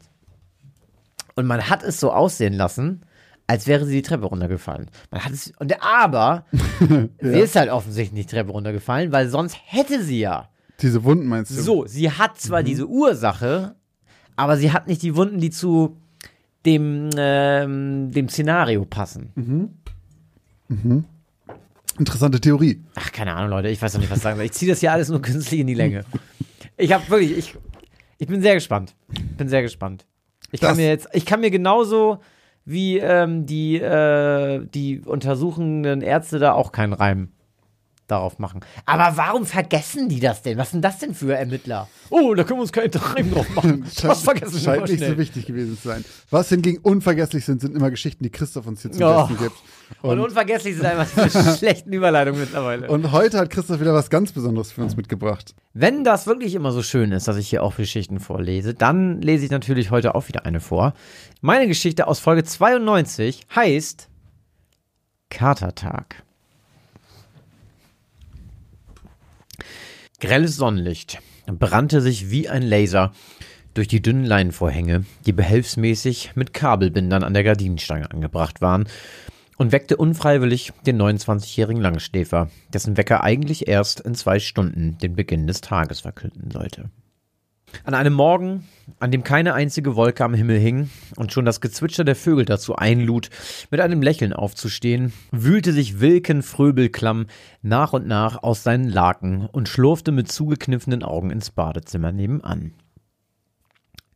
und man hat es so aussehen lassen, als wäre sie die Treppe runtergefallen. Man hat es, und aber sie ist halt offensichtlich nicht die Treppe runtergefallen, weil sonst hätte sie ja. Diese Wunden meinst du? So, sie hat zwar diese Ursache, aber sie hat nicht die Wunden, die zu dem, ähm, dem Szenario passen. Interessante Theorie. Ach, keine Ahnung, Leute, ich weiß noch nicht, was ich sagen soll. Ich ziehe das hier alles nur künstlich in die Länge. Ich habe wirklich, ich, ich bin sehr gespannt. Bin sehr gespannt. Ich kann Das- mir jetzt, ich kann mir genauso wie ähm, die, äh, die untersuchenden Ärzte da auch keinen Reim darauf machen. Aber warum vergessen die das denn? Was sind das denn für Ermittler? Oh, da können wir uns keinen Reim drauf machen. Das vergessen scheint nicht so schnell. wichtig gewesen zu sein. Was hingegen unvergesslich sind, sind immer Geschichten, die Christoph uns hier zum Oh. Besten gibt. Und, Und, unvergesslich sind einfach diese schlechten Überleitungen mittlerweile. und heute hat Christoph wieder was ganz Besonderes für uns mitgebracht. Wenn das wirklich immer so schön ist, dass ich hier auch Geschichten vorlese, dann lese ich natürlich heute auch wieder eine vor. Meine Geschichte aus Folge 92 heißt Katertag. Grelles Sonnenlicht. brannte sich wie ein Laser durch die dünnen Leinenvorhänge, die behelfsmäßig mit Kabelbindern an der Gardinenstange angebracht waren, und weckte unfreiwillig den 29-jährigen Langschläfer, dessen Wecker eigentlich erst in zwei Stunden den Beginn des Tages verkünden sollte. An einem Morgen, an dem keine einzige Wolke am Himmel hing und schon das Gezwitscher der Vögel dazu einlud, mit einem Lächeln aufzustehen, wühlte sich Wilken Fröbelklamm nach und nach aus seinen Laken und schlurfte mit zugekniffenen Augen ins Badezimmer nebenan.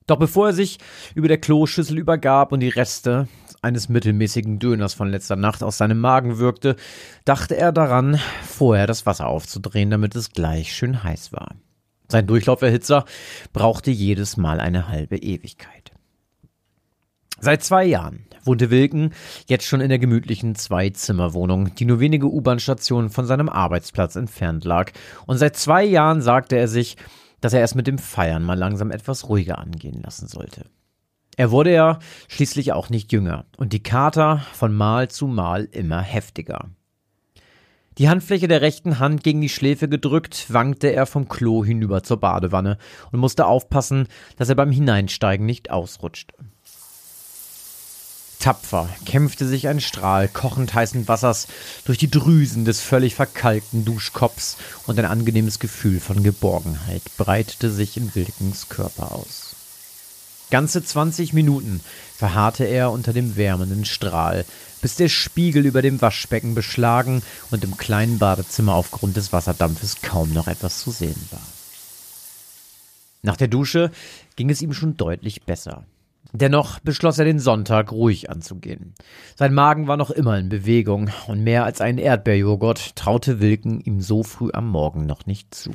Doch bevor er sich über der Kloschüssel übergab und die Reste eines mittelmäßigen Döners von letzter Nacht aus seinem Magen wirkte, dachte er daran, vorher das Wasser aufzudrehen, damit es gleich schön heiß war. Sein Durchlauferhitzer brauchte jedes Mal eine halbe Ewigkeit. Seit zwei Jahren wohnte Wilken jetzt schon in der gemütlichen Zwei-Zimmer-Wohnung, die nur wenige U-Bahn-Stationen von seinem Arbeitsplatz entfernt lag. Und seit zwei Jahren sagte er sich, dass er es mit dem Feiern mal langsam etwas ruhiger angehen lassen sollte. Er wurde ja schließlich auch nicht jünger und die Kater von Mal zu Mal immer heftiger. Die Handfläche der rechten Hand gegen die Schläfe gedrückt, wankte er vom Klo hinüber zur Badewanne und musste aufpassen, dass er beim Hineinsteigen nicht ausrutschte. Tapfer kämpfte sich ein Strahl kochend heißen Wassers durch die Drüsen des völlig verkalkten Duschkopfs und ein angenehmes Gefühl von Geborgenheit breitete sich in Wilkens Körper aus. Ganze 20 Minuten verharrte er unter dem wärmenden Strahl, bis der Spiegel über dem Waschbecken beschlagen und im kleinen Badezimmer aufgrund des Wasserdampfes kaum noch etwas zu sehen war. Nach der Dusche ging es ihm schon deutlich besser. Dennoch beschloss er den Sonntag ruhig anzugehen. Sein Magen war noch immer in Bewegung und mehr als einen Erdbeerjoghurt traute Wilken ihm so früh am Morgen noch nicht zu.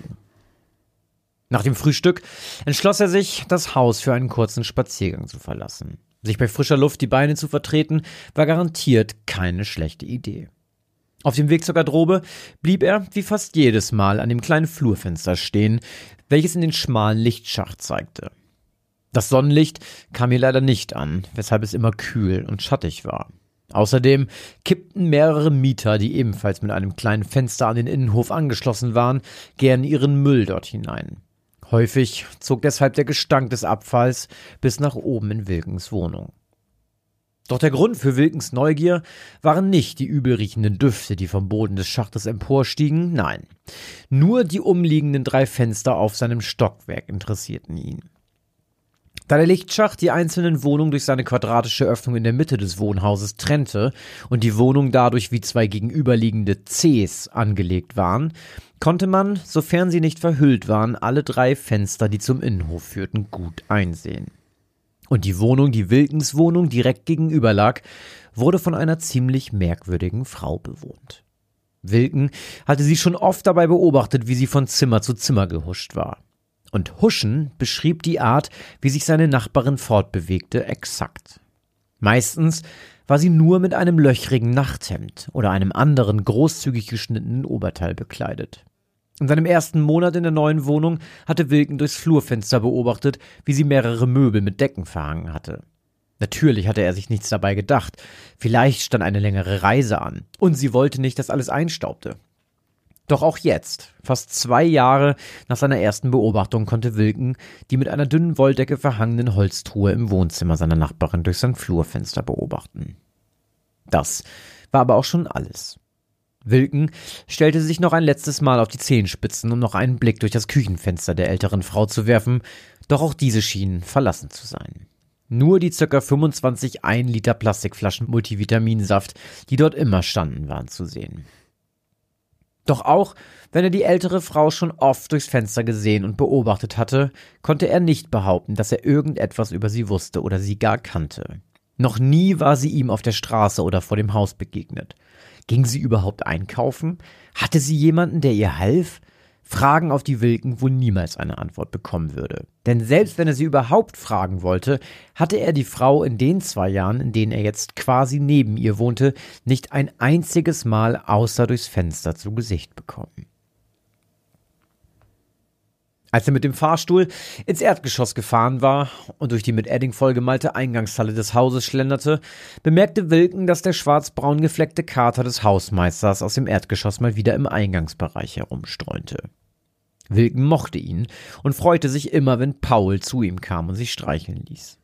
Nach dem Frühstück entschloss er sich, das Haus für einen kurzen Spaziergang zu verlassen. Sich bei frischer Luft die Beine zu vertreten, war garantiert keine schlechte Idee. Auf dem Weg zur Garderobe blieb er wie fast jedes Mal an dem kleinen Flurfenster stehen, welches in den schmalen Lichtschacht zeigte. Das Sonnenlicht kam hier leider nicht an, weshalb es immer kühl und schattig war. Außerdem kippten mehrere Mieter, die ebenfalls mit einem kleinen Fenster an den Innenhof angeschlossen waren, gern ihren Müll dort hinein. Häufig zog deshalb der Gestank des Abfalls bis nach oben in Wilkens Wohnung. Doch der Grund für Wilkens Neugier waren nicht die übelriechenden Düfte, die vom Boden des Schachtes emporstiegen, nein, nur die umliegenden drei Fenster auf seinem Stockwerk interessierten ihn. Da der Lichtschacht die einzelnen Wohnungen durch seine quadratische Öffnung in der Mitte des Wohnhauses trennte und die Wohnungen dadurch wie zwei gegenüberliegende Cs angelegt waren, konnte man, sofern sie nicht verhüllt waren, alle drei Fenster, die zum Innenhof führten, gut einsehen. Und die Wohnung, die Wilkens Wohnung direkt gegenüber lag, wurde von einer ziemlich merkwürdigen Frau bewohnt. Wilken hatte sie schon oft dabei beobachtet, wie sie von Zimmer zu Zimmer gehuscht war. Und Huschen beschrieb die Art, wie sich seine Nachbarin fortbewegte, exakt. Meistens war sie nur mit einem löchrigen Nachthemd oder einem anderen großzügig geschnittenen Oberteil bekleidet. In seinem ersten Monat in der neuen Wohnung hatte Wilken durchs Flurfenster beobachtet, wie sie mehrere Möbel mit Decken verhangen hatte. Natürlich hatte er sich nichts dabei gedacht. Vielleicht stand eine längere Reise an. Und sie wollte nicht, dass alles einstaubte. Doch auch jetzt, fast zwei Jahre nach seiner ersten Beobachtung, konnte Wilken die mit einer dünnen Wolldecke verhangenen Holztruhe im Wohnzimmer seiner Nachbarin durch sein Flurfenster beobachten. Das war aber auch schon alles. Wilken stellte sich noch ein letztes Mal auf die Zehenspitzen, um noch einen Blick durch das Küchenfenster der älteren Frau zu werfen, doch auch diese schienen verlassen zu sein. Nur die ca. 25 1 Liter Plastikflaschen Multivitaminsaft, die dort immer standen, waren zu sehen. Doch auch wenn er die ältere Frau schon oft durchs Fenster gesehen und beobachtet hatte, konnte er nicht behaupten, dass er irgendetwas über sie wusste oder sie gar kannte. Noch nie war sie ihm auf der Straße oder vor dem Haus begegnet. Ging sie überhaupt einkaufen? Hatte sie jemanden, der ihr half? Fragen, auf die Wilken wohl niemals eine Antwort bekommen würde. Denn selbst wenn er sie überhaupt fragen wollte, hatte er die Frau in den zwei Jahren, in denen er jetzt quasi neben ihr wohnte, nicht ein einziges Mal außer durchs Fenster zu Gesicht bekommen. Als er mit dem Fahrstuhl ins Erdgeschoss gefahren war und durch die mit Edding vollgemalte Eingangshalle des Hauses schlenderte, bemerkte Wilken, dass der schwarzbraun gefleckte Kater des Hausmeisters aus dem Erdgeschoss mal wieder im Eingangsbereich herumstreunte. Wilken mochte ihn und freute sich immer, wenn Paul zu ihm kam und sich streicheln ließ.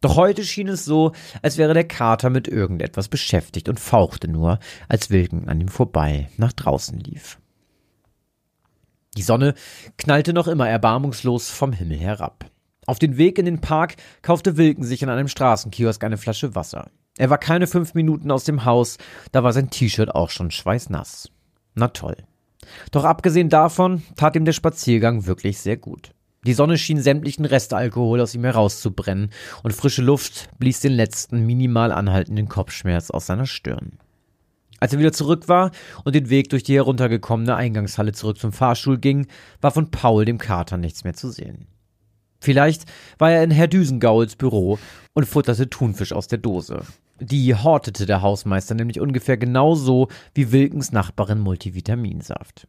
Doch heute schien es so, als wäre der Kater mit irgendetwas beschäftigt und fauchte nur, als Wilken an ihm vorbei nach draußen lief. Die Sonne knallte noch immer erbarmungslos vom Himmel herab. Auf den Weg in den Park kaufte Wilken sich in einem Straßenkiosk eine Flasche Wasser. Er war keine fünf Minuten aus dem Haus, da war sein T-Shirt auch schon schweißnass. Na toll. Doch abgesehen davon tat ihm der Spaziergang wirklich sehr gut. Die Sonne schien sämtlichen Restalkohol aus ihm herauszubrennen und frische Luft blies den letzten minimal anhaltenden Kopfschmerz aus seiner Stirn. Als er wieder zurück war und den Weg durch die heruntergekommene Eingangshalle zurück zum Fahrstuhl ging, war von Paul dem Kater nichts mehr zu sehen. Vielleicht war er in Herr Düsengauls Büro und futterte Thunfisch aus der Dose. Die hortete der Hausmeister nämlich ungefähr genauso wie Wilkens Nachbarin Multivitaminsaft.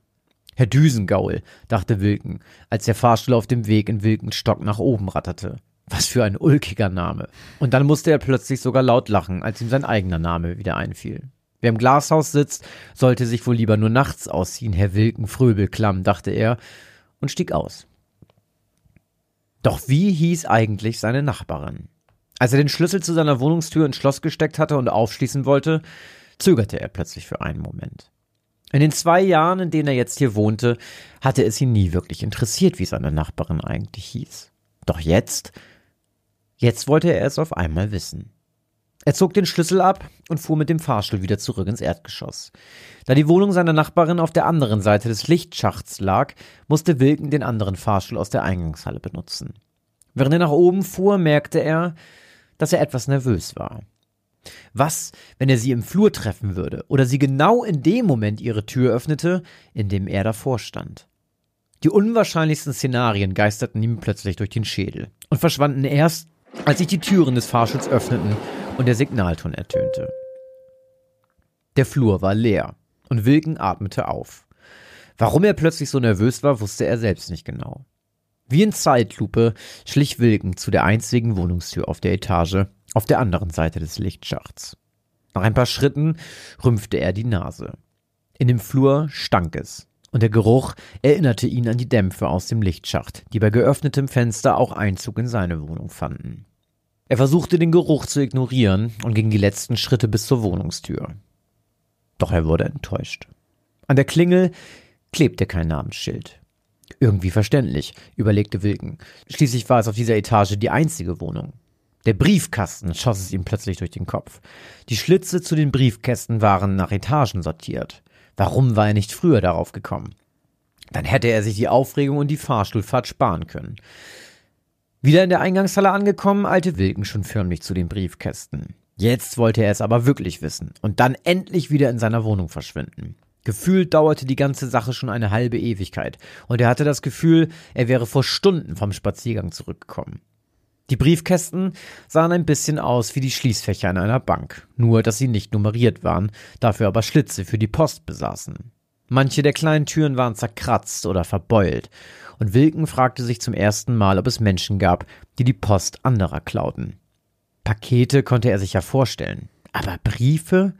Herr Düsengaul, dachte Wilken, als der Fahrstuhl auf dem Weg in Wilkens Stock nach oben ratterte. Was für ein ulkiger Name. Und dann musste er plötzlich sogar laut lachen, als ihm sein eigener Name wieder einfiel. Wer im Glashaus sitzt, sollte sich wohl lieber nur nachts ausziehen, Herr Wilken Fröbelklamm, dachte er und stieg aus. Doch wie hieß eigentlich seine Nachbarin? Als er den Schlüssel zu seiner Wohnungstür ins Schloss gesteckt hatte und aufschließen wollte, zögerte er plötzlich für einen Moment. In den zwei Jahren, in denen er jetzt hier wohnte, hatte es ihn nie wirklich interessiert, wie seine Nachbarin eigentlich hieß. Doch jetzt, jetzt wollte er es auf einmal wissen. Er zog den Schlüssel ab und fuhr mit dem Fahrstuhl wieder zurück ins Erdgeschoss. Da die Wohnung seiner Nachbarin auf der anderen Seite des Lichtschachts lag, musste Wilken den anderen Fahrstuhl aus der Eingangshalle benutzen. Während er nach oben fuhr, merkte er, dass er etwas nervös war. Was, wenn er sie im Flur treffen würde oder sie genau in dem Moment ihre Tür öffnete, in dem er davor stand? Die unwahrscheinlichsten Szenarien geisterten ihm plötzlich durch den Schädel und verschwanden erst, als sich die Türen des Fahrstuhls öffneten und der Signalton ertönte. Der Flur war leer und Wilken atmete auf. Warum er plötzlich so nervös war, wusste er selbst nicht genau. Wie in Zeitlupe schlich Wilken zu der einzigen Wohnungstür auf der Etage, auf der anderen Seite des Lichtschachts. Nach ein paar Schritten rümpfte er die Nase. In dem Flur stank es, und der Geruch erinnerte ihn an die Dämpfe aus dem Lichtschacht, die bei geöffnetem Fenster auch Einzug in seine Wohnung fanden. Er versuchte den Geruch zu ignorieren und ging die letzten Schritte bis zur Wohnungstür. Doch er wurde enttäuscht. An der Klingel klebte kein Namensschild. Irgendwie verständlich, überlegte Wilken. Schließlich war es auf dieser Etage die einzige Wohnung. Der Briefkasten schoss es ihm plötzlich durch den Kopf. Die Schlitze zu den Briefkästen waren nach Etagen sortiert. Warum war er nicht früher darauf gekommen? Dann hätte er sich die Aufregung und die Fahrstuhlfahrt sparen können. Wieder in der Eingangshalle angekommen, eilte Wilken schon förmlich zu den Briefkästen. Jetzt wollte er es aber wirklich wissen und dann endlich wieder in seiner Wohnung verschwinden. Gefühlt dauerte die ganze Sache schon eine halbe Ewigkeit und er hatte das Gefühl, er wäre vor Stunden vom Spaziergang zurückgekommen. Die Briefkästen sahen ein bisschen aus wie die Schließfächer in einer Bank, nur dass sie nicht nummeriert waren, dafür aber Schlitze für die Post besaßen. Manche der kleinen Türen waren zerkratzt oder verbeult, und Wilken fragte sich zum ersten Mal, ob es Menschen gab, die die Post anderer klauten. Pakete konnte er sich ja vorstellen, aber Briefe?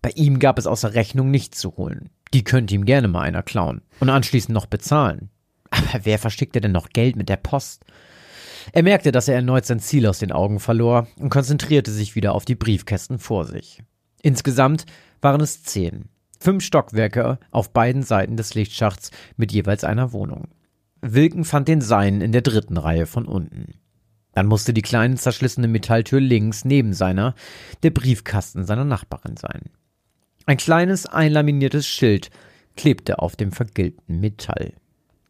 Bei ihm gab es außer Rechnung nichts zu holen. Die könnte ihm gerne mal einer klauen und anschließend noch bezahlen. Aber wer verschickte denn noch Geld mit der Post? Er merkte, dass er erneut sein Ziel aus den Augen verlor und konzentrierte sich wieder auf die Briefkästen vor sich. Insgesamt waren es zehn. Fünf Stockwerke auf beiden Seiten des Lichtschachts mit jeweils einer Wohnung. Wilken fand den seinen in der dritten Reihe von unten. Dann musste die kleine zerschlissene Metalltür links neben seiner der Briefkasten seiner Nachbarin sein. Ein kleines einlaminiertes Schild klebte auf dem vergilbten Metall.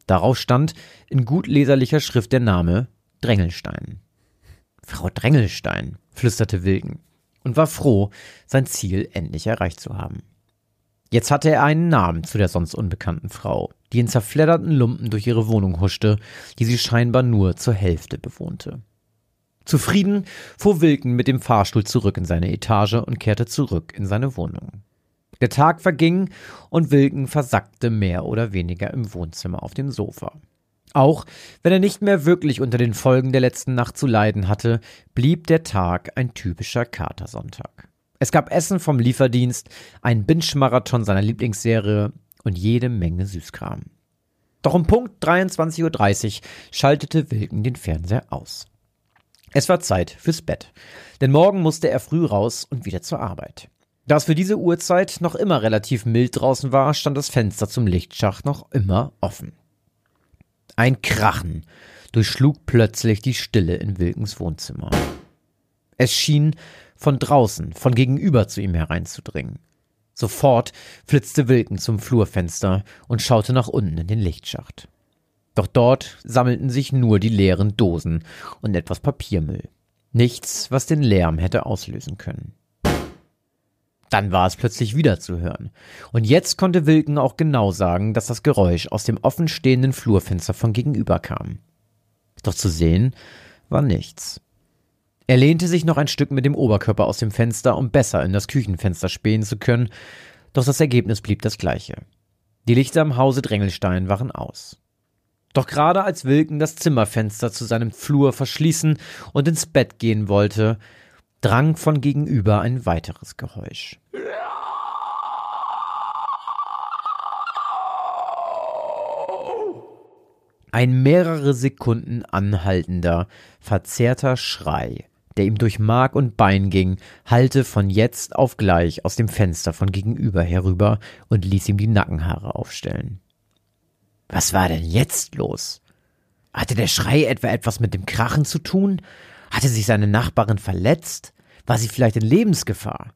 Darauf stand in gut leserlicher Schrift der Name Drängelstein. Frau Drängelstein, flüsterte Wilken und war froh, sein Ziel endlich erreicht zu haben. Jetzt hatte er einen Namen zu der sonst unbekannten Frau, die in zerfledderten Lumpen durch ihre Wohnung huschte, die sie scheinbar nur zur Hälfte bewohnte. Zufrieden fuhr Wilken mit dem Fahrstuhl zurück in seine Etage und kehrte zurück in seine Wohnung. Der Tag verging und Wilken versackte mehr oder weniger im Wohnzimmer auf dem Sofa. Auch wenn er nicht mehr wirklich unter den Folgen der letzten Nacht zu leiden hatte, blieb der Tag ein typischer Katersonntag. Es gab Essen vom Lieferdienst, einen Binge-Marathon seiner Lieblingsserie und jede Menge Süßkram. Doch um Punkt 23.30 Uhr schaltete Wilken den Fernseher aus. Es war Zeit fürs Bett, denn morgen musste er früh raus und wieder zur Arbeit. Da es für diese Uhrzeit noch immer relativ mild draußen war, stand das Fenster zum Lichtschacht noch immer offen. Ein Krachen durchschlug plötzlich die Stille in Wilkens Wohnzimmer. Es schien von draußen, von gegenüber zu ihm hereinzudringen. Sofort flitzte Wilken zum Flurfenster und schaute nach unten in den Lichtschacht. Doch dort sammelten sich nur die leeren Dosen und etwas Papiermüll. Nichts, was den Lärm hätte auslösen können. Dann war es plötzlich wieder zu hören. Und jetzt konnte Wilken auch genau sagen, dass das Geräusch aus dem offenstehenden Flurfenster von gegenüber kam. Doch zu sehen war nichts. Er lehnte sich noch ein Stück mit dem Oberkörper aus dem Fenster, um besser in das Küchenfenster spähen zu können, doch das Ergebnis blieb das gleiche. Die Lichter im Hause Drängelstein waren aus. Doch gerade als Wilken das Zimmerfenster zu seinem Flur verschließen und ins Bett gehen wollte, drang von gegenüber ein weiteres Geräusch. Ein mehrere Sekunden anhaltender, verzerrter Schrei, der ihm durch Mark und Bein ging, hallte von jetzt auf gleich aus dem Fenster von gegenüber herüber und ließ ihm die Nackenhaare aufstellen. Was war denn jetzt los? Hatte der Schrei etwa etwas mit dem Krachen zu tun? Hatte sich seine Nachbarin verletzt? War sie vielleicht in Lebensgefahr?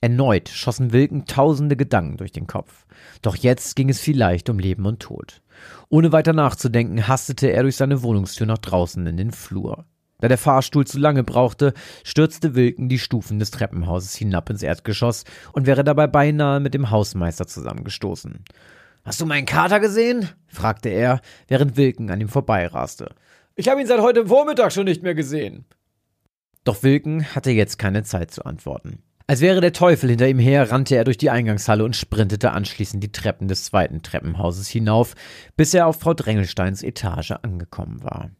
Erneut schossen Wilken tausende Gedanken durch den Kopf. Doch jetzt ging es vielleicht um Leben und Tod. Ohne weiter nachzudenken, hastete er durch seine Wohnungstür nach draußen in den Flur. Da der Fahrstuhl zu lange brauchte, stürzte Wilken die Stufen des Treppenhauses hinab ins Erdgeschoss und wäre dabei beinahe mit dem Hausmeister zusammengestoßen. Hast du meinen Kater gesehen? fragte er, während Wilken an ihm vorbeiraste. Ich habe ihn seit heute Vormittag schon nicht mehr gesehen. Doch Wilken hatte jetzt keine Zeit zu antworten. Als wäre der Teufel hinter ihm her, rannte er durch die Eingangshalle und sprintete anschließend die Treppen des zweiten Treppenhauses hinauf, bis er auf Frau Drängelsteins Etage angekommen war.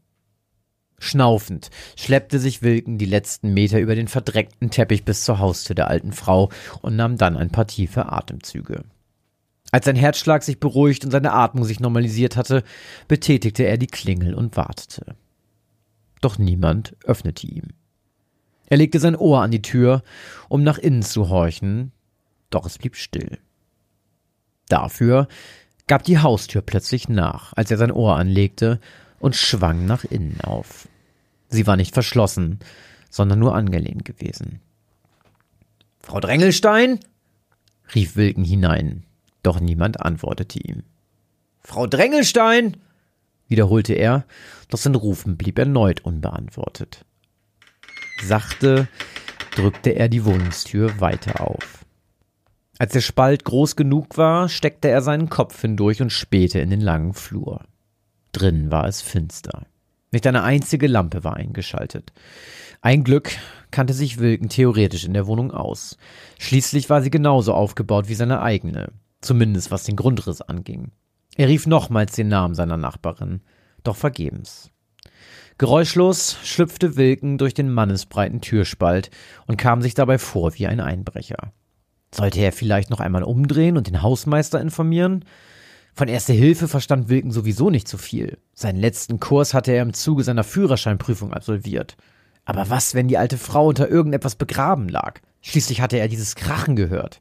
Schnaufend schleppte sich Wilken die letzten Meter über den verdreckten Teppich bis zur Haustür der alten Frau und nahm dann ein paar tiefe Atemzüge. Als sein Herzschlag sich beruhigt und seine Atmung sich normalisiert hatte, betätigte er die Klingel und wartete. Doch niemand öffnete ihm. Er legte sein Ohr an die Tür, um nach innen zu horchen, doch es blieb still. Dafür gab die Haustür plötzlich nach, als er sein Ohr anlegte und schwang nach innen auf. Sie war nicht verschlossen, sondern nur angelehnt gewesen. Frau Drängelstein? rief Wilken hinein doch niemand antwortete ihm. Frau Drängelstein! wiederholte er, doch sein Rufen blieb erneut unbeantwortet. Sachte drückte er die Wohnungstür weiter auf. Als der Spalt groß genug war, steckte er seinen Kopf hindurch und spähte in den langen Flur. Drinnen war es finster. Nicht eine einzige Lampe war eingeschaltet. Ein Glück kannte sich Wilken theoretisch in der Wohnung aus. Schließlich war sie genauso aufgebaut wie seine eigene zumindest was den Grundriss anging. Er rief nochmals den Namen seiner Nachbarin, doch vergebens. Geräuschlos schlüpfte Wilken durch den mannesbreiten Türspalt und kam sich dabei vor wie ein Einbrecher. Sollte er vielleicht noch einmal umdrehen und den Hausmeister informieren? Von Erste Hilfe verstand Wilken sowieso nicht so viel. Seinen letzten Kurs hatte er im Zuge seiner Führerscheinprüfung absolviert. Aber was, wenn die alte Frau unter irgendetwas begraben lag? Schließlich hatte er dieses Krachen gehört.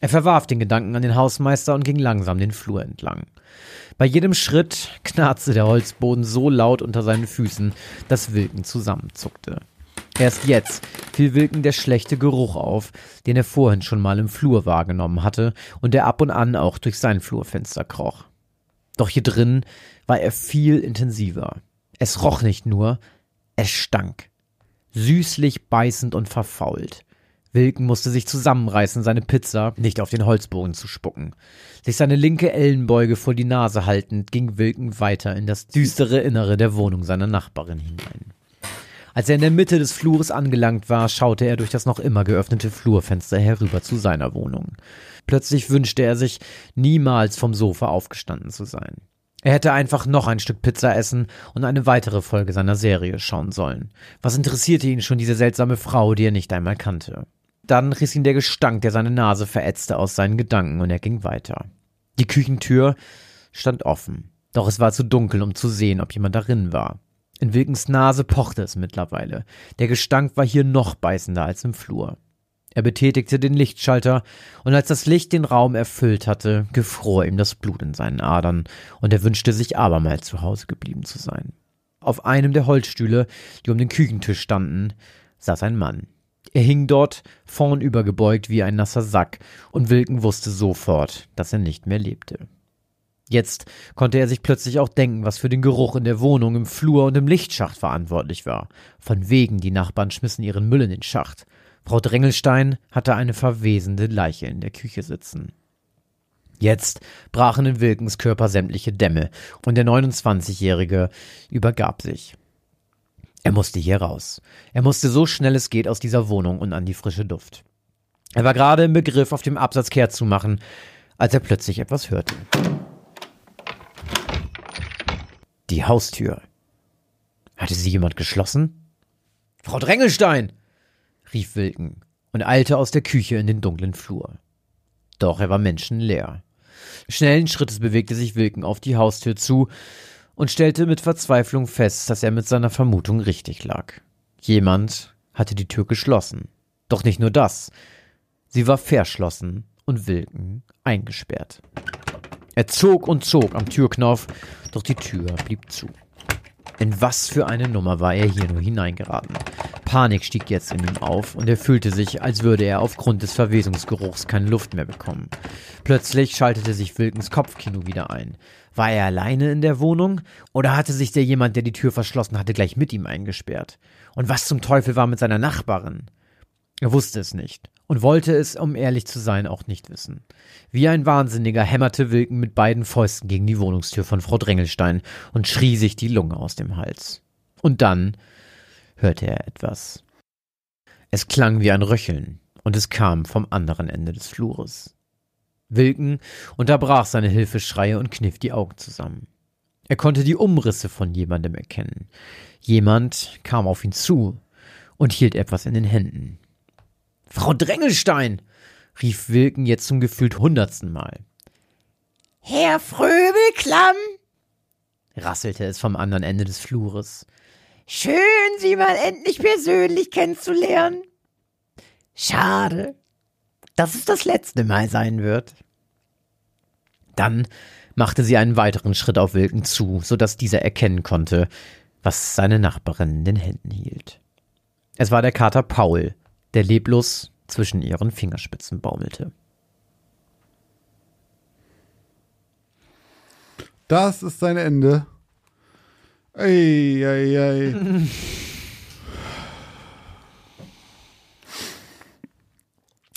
Er verwarf den Gedanken an den Hausmeister und ging langsam den Flur entlang. Bei jedem Schritt knarzte der Holzboden so laut unter seinen Füßen, dass Wilken zusammenzuckte. Erst jetzt fiel Wilken der schlechte Geruch auf, den er vorhin schon mal im Flur wahrgenommen hatte und der ab und an auch durch sein Flurfenster kroch. Doch hier drin war er viel intensiver. Es roch nicht nur, es stank. Süßlich beißend und verfault. Wilken musste sich zusammenreißen, seine Pizza nicht auf den Holzbogen zu spucken. Sich seine linke Ellenbeuge vor die Nase haltend, ging Wilken weiter in das düstere Innere der Wohnung seiner Nachbarin hinein. Als er in der Mitte des Flures angelangt war, schaute er durch das noch immer geöffnete Flurfenster herüber zu seiner Wohnung. Plötzlich wünschte er sich, niemals vom Sofa aufgestanden zu sein. Er hätte einfach noch ein Stück Pizza essen und eine weitere Folge seiner Serie schauen sollen. Was interessierte ihn schon diese seltsame Frau, die er nicht einmal kannte? Dann riss ihn der Gestank, der seine Nase verätzte, aus seinen Gedanken und er ging weiter. Die Küchentür stand offen. Doch es war zu dunkel, um zu sehen, ob jemand darin war. In Wilkens Nase pochte es mittlerweile. Der Gestank war hier noch beißender als im Flur. Er betätigte den Lichtschalter, und als das Licht den Raum erfüllt hatte, gefror ihm das Blut in seinen Adern, und er wünschte sich abermals zu Hause geblieben zu sein. Auf einem der Holzstühle, die um den Küchentisch standen, saß ein Mann. Er hing dort vornüber gebeugt wie ein nasser Sack, und Wilken wusste sofort, dass er nicht mehr lebte. Jetzt konnte er sich plötzlich auch denken, was für den Geruch in der Wohnung, im Flur und im Lichtschacht verantwortlich war. Von wegen, die Nachbarn schmissen ihren Müll in den Schacht. Frau Drängelstein hatte eine verwesende Leiche in der Küche sitzen. Jetzt brachen in Wilkens Körper sämtliche Dämme, und der 29-Jährige übergab sich. Er musste hier raus. Er musste so schnell es geht aus dieser Wohnung und an die frische Duft. Er war gerade im Begriff, auf dem Absatz kehrt zu machen, als er plötzlich etwas hörte. Die Haustür. Hatte sie jemand geschlossen? Frau Drängelstein! rief Wilken und eilte aus der Küche in den dunklen Flur. Doch er war menschenleer. Schnellen Schrittes bewegte sich Wilken auf die Haustür zu und stellte mit Verzweiflung fest, dass er mit seiner Vermutung richtig lag. Jemand hatte die Tür geschlossen. Doch nicht nur das. Sie war verschlossen und Wilken eingesperrt. Er zog und zog am Türknauf, doch die Tür blieb zu. In was für eine Nummer war er hier nur hineingeraten? Panik stieg jetzt in ihm auf und er fühlte sich, als würde er aufgrund des Verwesungsgeruchs keine Luft mehr bekommen. Plötzlich schaltete sich Wilkens Kopfkino wieder ein. War er alleine in der Wohnung oder hatte sich der jemand, der die Tür verschlossen hatte, gleich mit ihm eingesperrt? Und was zum Teufel war mit seiner Nachbarin? Er wusste es nicht und wollte es, um ehrlich zu sein, auch nicht wissen. Wie ein Wahnsinniger hämmerte Wilken mit beiden Fäusten gegen die Wohnungstür von Frau Drängelstein und schrie sich die Lunge aus dem Hals. Und dann hörte er etwas. Es klang wie ein Röcheln, und es kam vom anderen Ende des Flures. Wilken unterbrach seine Hilfeschreie und kniff die Augen zusammen. Er konnte die Umrisse von jemandem erkennen. Jemand kam auf ihn zu und hielt etwas in den Händen. Frau Drängelstein! rief Wilken jetzt zum gefühlt hundertsten Mal. Herr Fröbelklamm! rasselte es vom anderen Ende des Flures. Schön, Sie mal endlich persönlich kennenzulernen. Schade, dass es das letzte Mal sein wird. Dann machte sie einen weiteren Schritt auf Wilken zu, so dass dieser erkennen konnte, was seine Nachbarin in den Händen hielt. Es war der Kater Paul, der leblos zwischen ihren Fingerspitzen baumelte. Das ist sein Ende. Ei, ei, ei.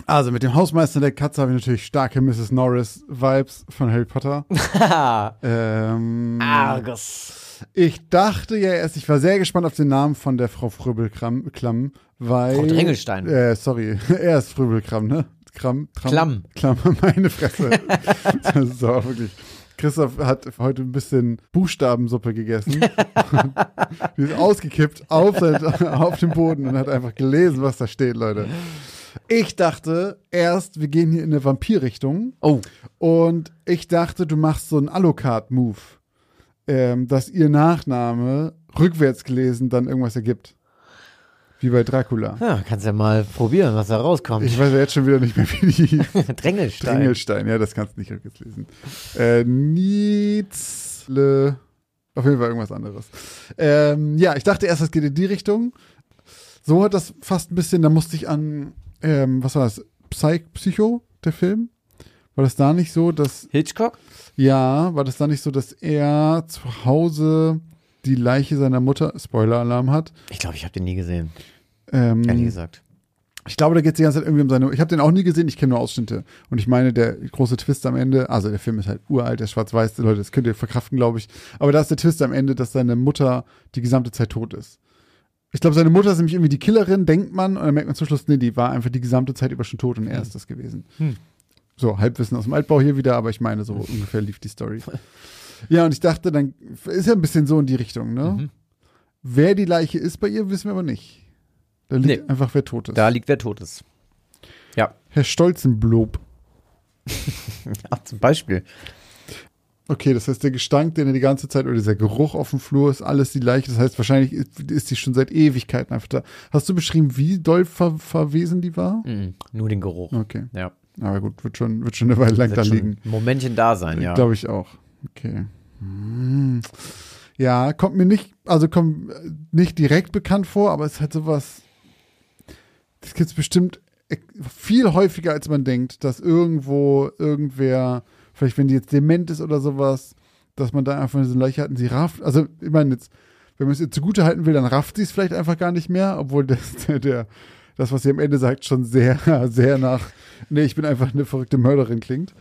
Also mit dem Hausmeister der Katze habe ich natürlich starke Mrs. Norris-Vibes von Harry Potter. ähm, Argus. Ich dachte ja erst, ich war sehr gespannt auf den Namen von der Frau Fröbelklamm, weil. Frau Dringelstein. Äh, sorry, er ist Fröbelklamm, ne? Kram, Tram, Klamm. Klamm, meine Fresse. so, wirklich. Christoph hat heute ein bisschen Buchstabensuppe gegessen. Die ist ausgekippt auf, auf dem Boden und hat einfach gelesen, was da steht, Leute. Ich dachte erst, wir gehen hier in eine Vampir-Richtung. Oh. Und ich dachte, du machst so einen Alucard-Move. Ähm, dass ihr Nachname rückwärts gelesen dann irgendwas ergibt. Wie bei Dracula. Ja, kannst ja mal probieren, was da rauskommt. Ich weiß ja jetzt schon wieder nicht mehr, wie die Drängelstein. Drängelstein, ja, das kannst du nicht rückwärts lesen. Äh, Nietzle. Auf jeden Fall irgendwas anderes. Ähm, ja, ich dachte erst, das geht in die Richtung. So hat das fast ein bisschen, da musste ich an, ähm, was war das? Psych Psycho, der Film? War das da nicht so, dass, Hitchcock? ja, war das da nicht so, dass er zu Hause die Leiche seiner Mutter, Spoiler-Alarm hat? Ich glaube, ich habe den nie gesehen, Ähm, ehrlich gesagt. Ich glaube, da geht es die ganze Zeit irgendwie um seine. Ich habe den auch nie gesehen, ich kenne nur Ausschnitte. Und ich meine, der große Twist am Ende, also der Film ist halt uralt, der ist schwarz-weiß, Leute, das könnt ihr verkraften, glaube ich. Aber da ist der Twist am Ende, dass seine Mutter die gesamte Zeit tot ist. Ich glaube, seine Mutter ist nämlich irgendwie die Killerin, denkt man, und dann merkt man zum Schluss, nee, die war einfach die gesamte Zeit über schon tot und er ist das gewesen. Hm. So, Halbwissen aus dem Altbau hier wieder, aber ich meine, so ungefähr lief die Story. Ja, und ich dachte, dann ist ja ein bisschen so in die Richtung, ne? Mhm. Wer die Leiche ist bei ihr, wissen wir aber nicht. Da liegt Nee. einfach, wer tot ist. Da liegt wer tot ist. Ja, Herr Stolzenblob. ja zum Beispiel. Okay, das heißt, der Gestank, den er die ganze Zeit, oder dieser Geruch auf dem Flur ist alles die Leiche. Das heißt, wahrscheinlich ist, die schon seit Ewigkeiten einfach da. Hast du beschrieben, wie doll ver verwesen die war? Mhm, nur den Geruch. Okay. Ja. Aber gut, wird schon, wird schon eine Weile lang da liegen. ein Momentchen da sein, ja. Glaube ich auch. Okay. Hm. Ja, kommt mir nicht, also kommt äh, nicht direkt bekannt vor, aber es ist halt sowas. Das gibt es bestimmt e- viel häufiger, als man denkt, dass irgendwo irgendwer, vielleicht wenn die jetzt dement ist oder sowas, dass man da einfach so eine Leiche hat und sie rafft. Also, ich meine, jetzt, wenn man es ihr zugute halten will, dann rafft sie es vielleicht einfach gar nicht mehr, obwohl das, der, der, das, was sie am Ende sagt, schon sehr, sehr nach, nee, ich bin einfach eine verrückte Mörderin klingt,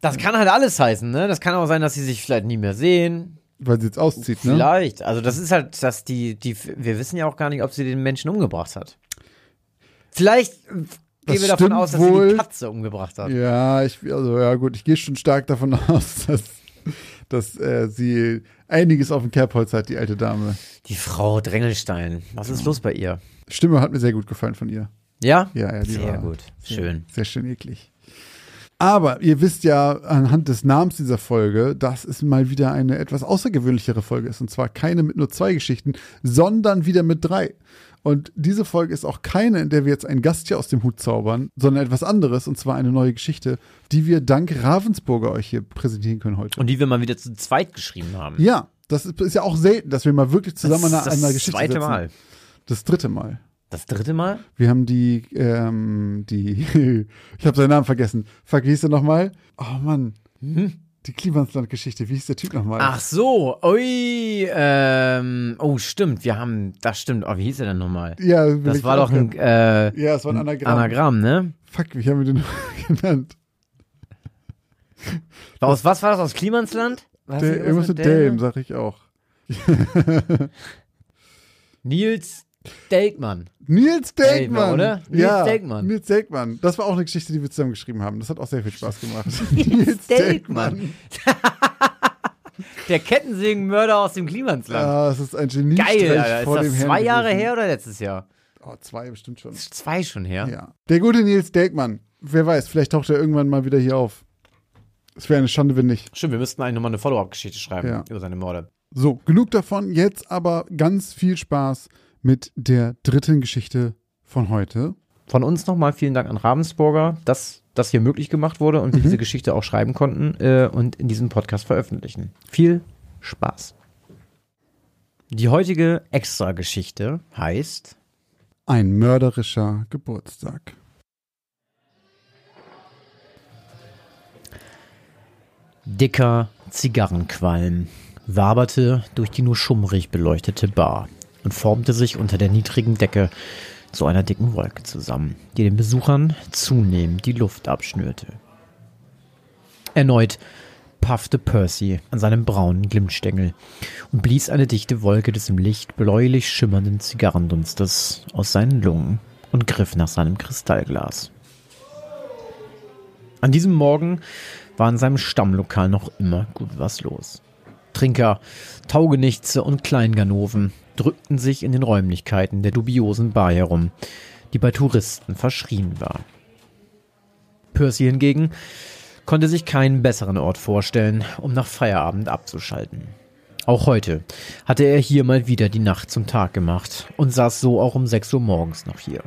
Das kann halt alles heißen, ne? Das kann auch sein, dass sie sich vielleicht nie mehr sehen. weil sie jetzt auszieht, ne? Vielleicht. Also das ist halt, dass die, die, wir wissen ja auch gar nicht, ob sie den Menschen umgebracht hat. Vielleicht gehen wir davon aus, dass sie wohl. die Katze umgebracht hat. Ja, ich, also ja gut, ich gehe schon stark davon aus, dass, dass äh, sie einiges auf dem Kerbholz hat, die alte Dame. Die Frau Drängelstein. Was ist los bei ihr? Stimme hat mir sehr gut gefallen von ihr. Ja? Ja, ja, Sehr war gut. Schön. Sehr schön eklig. Aber ihr wisst ja anhand des Namens dieser Folge, dass es mal wieder eine etwas außergewöhnlichere Folge ist. Und zwar keine mit nur zwei Geschichten, sondern wieder mit drei. Und diese Folge ist auch keine, in der wir jetzt einen Gast hier aus dem Hut zaubern, sondern etwas anderes, und zwar eine neue Geschichte, die wir dank Ravensburger euch hier präsentieren können heute. Und die wir mal wieder zu zweit geschrieben haben. Ja, das ist, ist ja auch selten, dass wir mal wirklich zusammen an das einer, ist einer das Geschichte zweite sitzen. Mal. Das dritte Mal. Das dritte Mal? Wir haben die, ähm, die, ich habe seinen Namen vergessen. Hieß der nochmal? Oh Mann. Die Klimansland-Geschichte, wie hieß der Typ nochmal? Ach so, ui, ähm, oh stimmt, wir haben, das stimmt, oh, wie hieß er denn nochmal? ja, Das war doch ein, äh, Ja, es war ein Anagramm. Anagramm, ne? Fuck, wie haben wir den genannt? Aus was war das, aus Klimansland? Was, Der, irgendwas mit Delm, sag ich auch. Nils Delkmann. Nils Delkmann. oder? Nils ja, Delkmann. Nils Delkmann. Das war auch eine Geschichte, die wir zusammen geschrieben haben. Das hat auch sehr viel Spaß gemacht. Nils Delkmann. Der Kettensägenmörder aus dem Klimansland. Ja, es ist ein Genie. Geil, Alter. Ist vor dem das Herrn zwei Jahre gewesen. her oder letztes Jahr? Oh, zwei bestimmt schon. Ist Zwei schon her. Ja. Der gute Nils Delkmann. Wer weiß, vielleicht taucht er irgendwann mal wieder hier auf. Es wäre eine Schande, wenn nicht. Stimmt, wir müssten eigentlich nochmal eine Follow-up-Geschichte schreiben Ja. über seine Morde. So, genug davon. Jetzt aber ganz viel Spaß mit der dritten Geschichte von heute. Von uns nochmal vielen Dank an Ravensburger, dass das hier möglich gemacht wurde und wir diese Geschichte auch schreiben konnten äh, und in diesem Podcast veröffentlichen. Viel Spaß. Die heutige Extra-Geschichte heißt Ein mörderischer Geburtstag. Dicker Zigarrenqualm waberte durch die nur schummrig beleuchtete Bar und formte sich unter der niedrigen Decke zu einer dicken Wolke zusammen, die den Besuchern zunehmend die Luft abschnürte. Erneut paffte Percy an seinem braunen Glimmstängel und blies eine dichte Wolke des im Licht bläulich schimmernden Zigarrendunstes aus seinen Lungen und griff nach seinem Kristallglas. An diesem Morgen war in seinem Stammlokal noch immer gut was los. Trinker, Taugenichtse und Kleinganoven drückten sich in den Räumlichkeiten der dubiosen Bar herum, die bei Touristen verschrien war. Percy hingegen konnte sich keinen besseren Ort vorstellen, um nach Feierabend abzuschalten. Auch heute hatte er hier mal wieder die Nacht zum Tag gemacht und saß so auch um 6 Uhr morgens noch hier.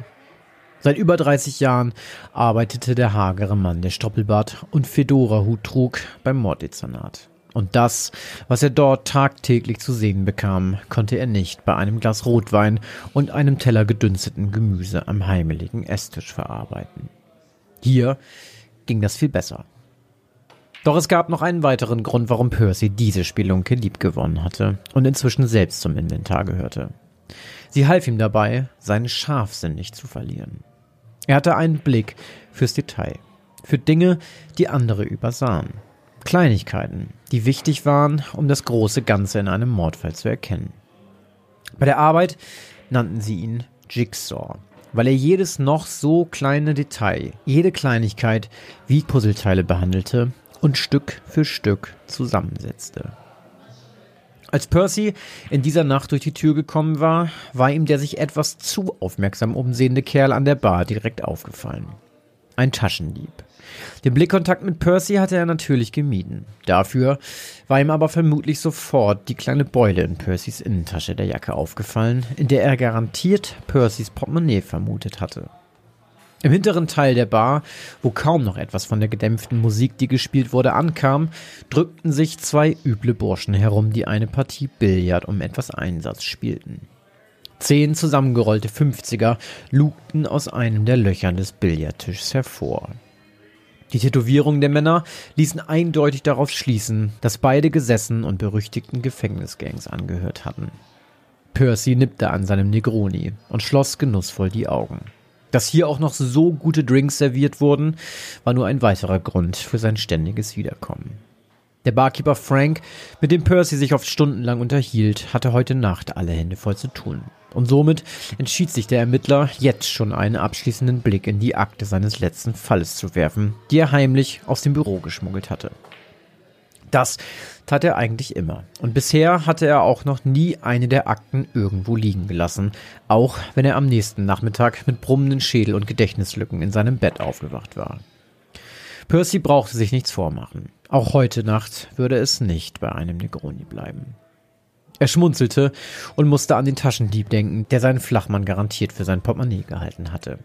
Seit über 30 Jahren arbeitete der hagere Mann, der Stoppelbart und Fedora-Hut trug, beim Morddezernat. Und das, was er dort tagtäglich zu sehen bekam, konnte er nicht bei einem Glas Rotwein und einem Teller gedünsteten Gemüse am heimeligen Esstisch verarbeiten. Hier ging das viel besser. Doch es gab noch einen weiteren Grund, warum Percy diese Spielunke liebgewonnen hatte und inzwischen selbst zum Inventar gehörte. Sie half ihm dabei, seinen Scharfsinn nicht zu verlieren. Er hatte einen Blick fürs Detail, für Dinge, die andere übersahen. Kleinigkeiten, die wichtig waren, um das große Ganze in einem Mordfall zu erkennen. Bei der Arbeit nannten sie ihn Jigsaw, weil er jedes noch so kleine Detail, jede Kleinigkeit wie Puzzleteile behandelte und Stück für Stück zusammensetzte. Als Percy in dieser Nacht durch die Tür gekommen war, war ihm der sich etwas zu aufmerksam umsehende Kerl an der Bar direkt aufgefallen. Ein Taschendieb. Den Blickkontakt mit Percy hatte er natürlich gemieden. Dafür war ihm aber vermutlich sofort die kleine Beule in Percys Innentasche der Jacke aufgefallen, in der er garantiert Percys Portemonnaie vermutet hatte. Im hinteren Teil der Bar, wo kaum noch etwas von der gedämpften Musik, die gespielt wurde, ankam, drückten sich zwei üble Burschen herum, die eine Partie Billard um etwas Einsatz spielten. Zehn zusammengerollte Fünfziger lugten aus einem der Löchern des Billardtischs hervor. Die Tätowierungen der Männer ließen eindeutig darauf schließen, dass beide gesessen und berüchtigten Gefängnisgangs angehört hatten. Percy nippte an seinem Negroni und schloss genussvoll die Augen. Dass hier auch noch so gute Drinks serviert wurden, war nur ein weiterer Grund für sein ständiges Wiederkommen. Der Barkeeper Frank, mit dem Percy sich oft stundenlang unterhielt, hatte heute Nacht alle Hände voll zu tun. Und somit entschied sich der Ermittler, jetzt schon einen abschließenden Blick in die Akte seines letzten Falles zu werfen, die er heimlich aus dem Büro geschmuggelt hatte. Das tat er eigentlich immer. Und bisher hatte er auch noch nie eine der Akten irgendwo liegen gelassen, auch wenn er am nächsten Nachmittag mit brummenden Schädel und Gedächtnislücken in seinem Bett aufgewacht war. Percy brauchte sich nichts vormachen. Auch heute Nacht würde es nicht bei einem Negroni bleiben. Er schmunzelte und musste an den Taschendieb denken, der seinen Flachmann garantiert für sein Portemonnaie gehalten hatte.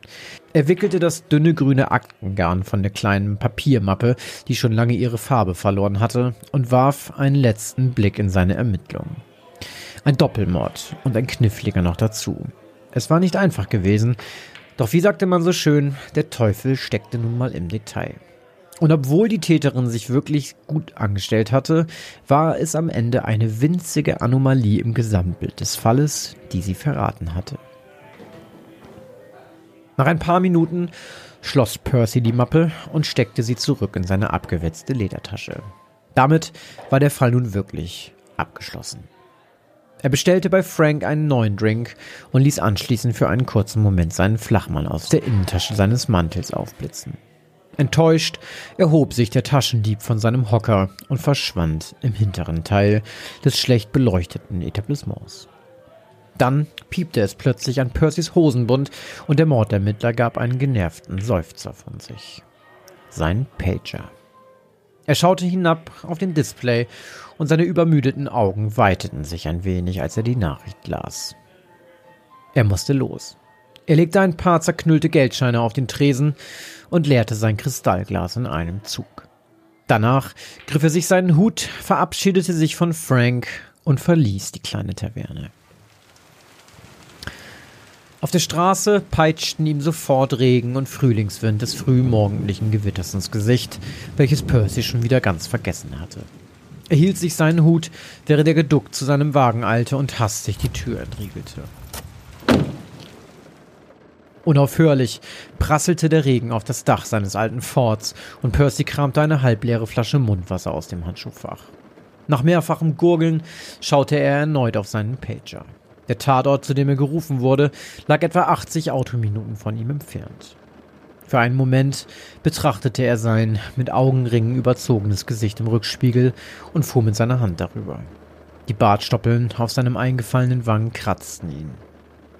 Er wickelte das dünne grüne Aktengarn von der kleinen Papiermappe, die schon lange ihre Farbe verloren hatte, und warf einen letzten Blick in seine Ermittlungen. Ein Doppelmord und ein Kniffliger noch dazu. Es war nicht einfach gewesen, doch wie sagte man so schön, der Teufel steckte nun mal im Detail. Und obwohl die Täterin sich wirklich gut angestellt hatte, war es am Ende eine winzige Anomalie im Gesamtbild des Falles, die sie verraten hatte. Nach ein paar Minuten schloss Percy die Mappe und steckte sie zurück in seine abgewetzte Ledertasche. Damit war der Fall nun wirklich abgeschlossen. Er bestellte bei Frank einen neuen Drink und ließ anschließend für einen kurzen Moment seinen Flachmann aus der Innentasche seines Mantels aufblitzen. Enttäuscht erhob sich der Taschendieb von seinem Hocker und verschwand im hinteren Teil des schlecht beleuchteten Etablissements. Dann piepte es plötzlich an Percys Hosenbund und der Mordermittler gab einen genervten Seufzer von sich. Sein Pager. Er schaute hinab auf den Display und seine übermüdeten Augen weiteten sich ein wenig, als er die Nachricht las. Er musste los. Er legte ein paar zerknüllte Geldscheine auf den Tresen und leerte sein Kristallglas in einem Zug. Danach griff er sich seinen Hut, verabschiedete sich von Frank und verließ die kleine Taverne. Auf der Straße peitschten ihm sofort Regen und Frühlingswind des frühmorgendlichen Gewitters ins Gesicht, welches Percy schon wieder ganz vergessen hatte. Er hielt sich seinen Hut, während er geduckt zu seinem Wagen eilte und hastig die Tür entriegelte. Unaufhörlich prasselte der Regen auf das Dach seines alten Forts und Percy kramte eine halbleere Flasche Mundwasser aus dem Handschuhfach. Nach mehrfachem Gurgeln schaute er erneut auf seinen Pager. Der Tatort, zu dem er gerufen wurde, lag etwa 80 Autominuten von ihm entfernt. Für einen Moment betrachtete er sein mit Augenringen überzogenes Gesicht im Rückspiegel und fuhr mit seiner Hand darüber. Die Bartstoppeln auf seinem eingefallenen Wangen kratzten ihn.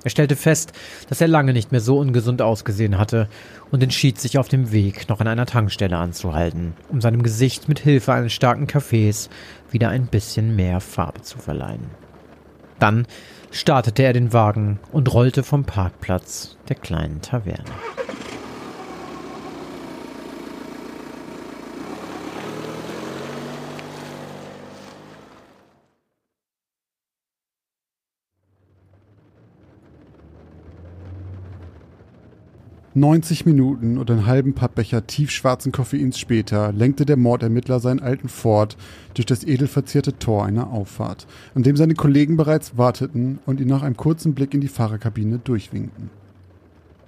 Er stellte fest, dass er lange nicht mehr so ungesund ausgesehen hatte und entschied sich auf dem Weg, noch an einer Tankstelle anzuhalten, um seinem Gesicht mit Hilfe eines starken Kaffees wieder ein bisschen mehr Farbe zu verleihen. Dann startete er den Wagen und rollte vom Parkplatz der kleinen Taverne. 90 Minuten und einen halben Pappbecher tiefschwarzen Koffeins später lenkte der Mordermittler seinen alten Ford durch das edelverzierte Tor einer Auffahrt, an dem seine Kollegen bereits warteten und ihn nach einem kurzen Blick in die Fahrerkabine durchwinkten.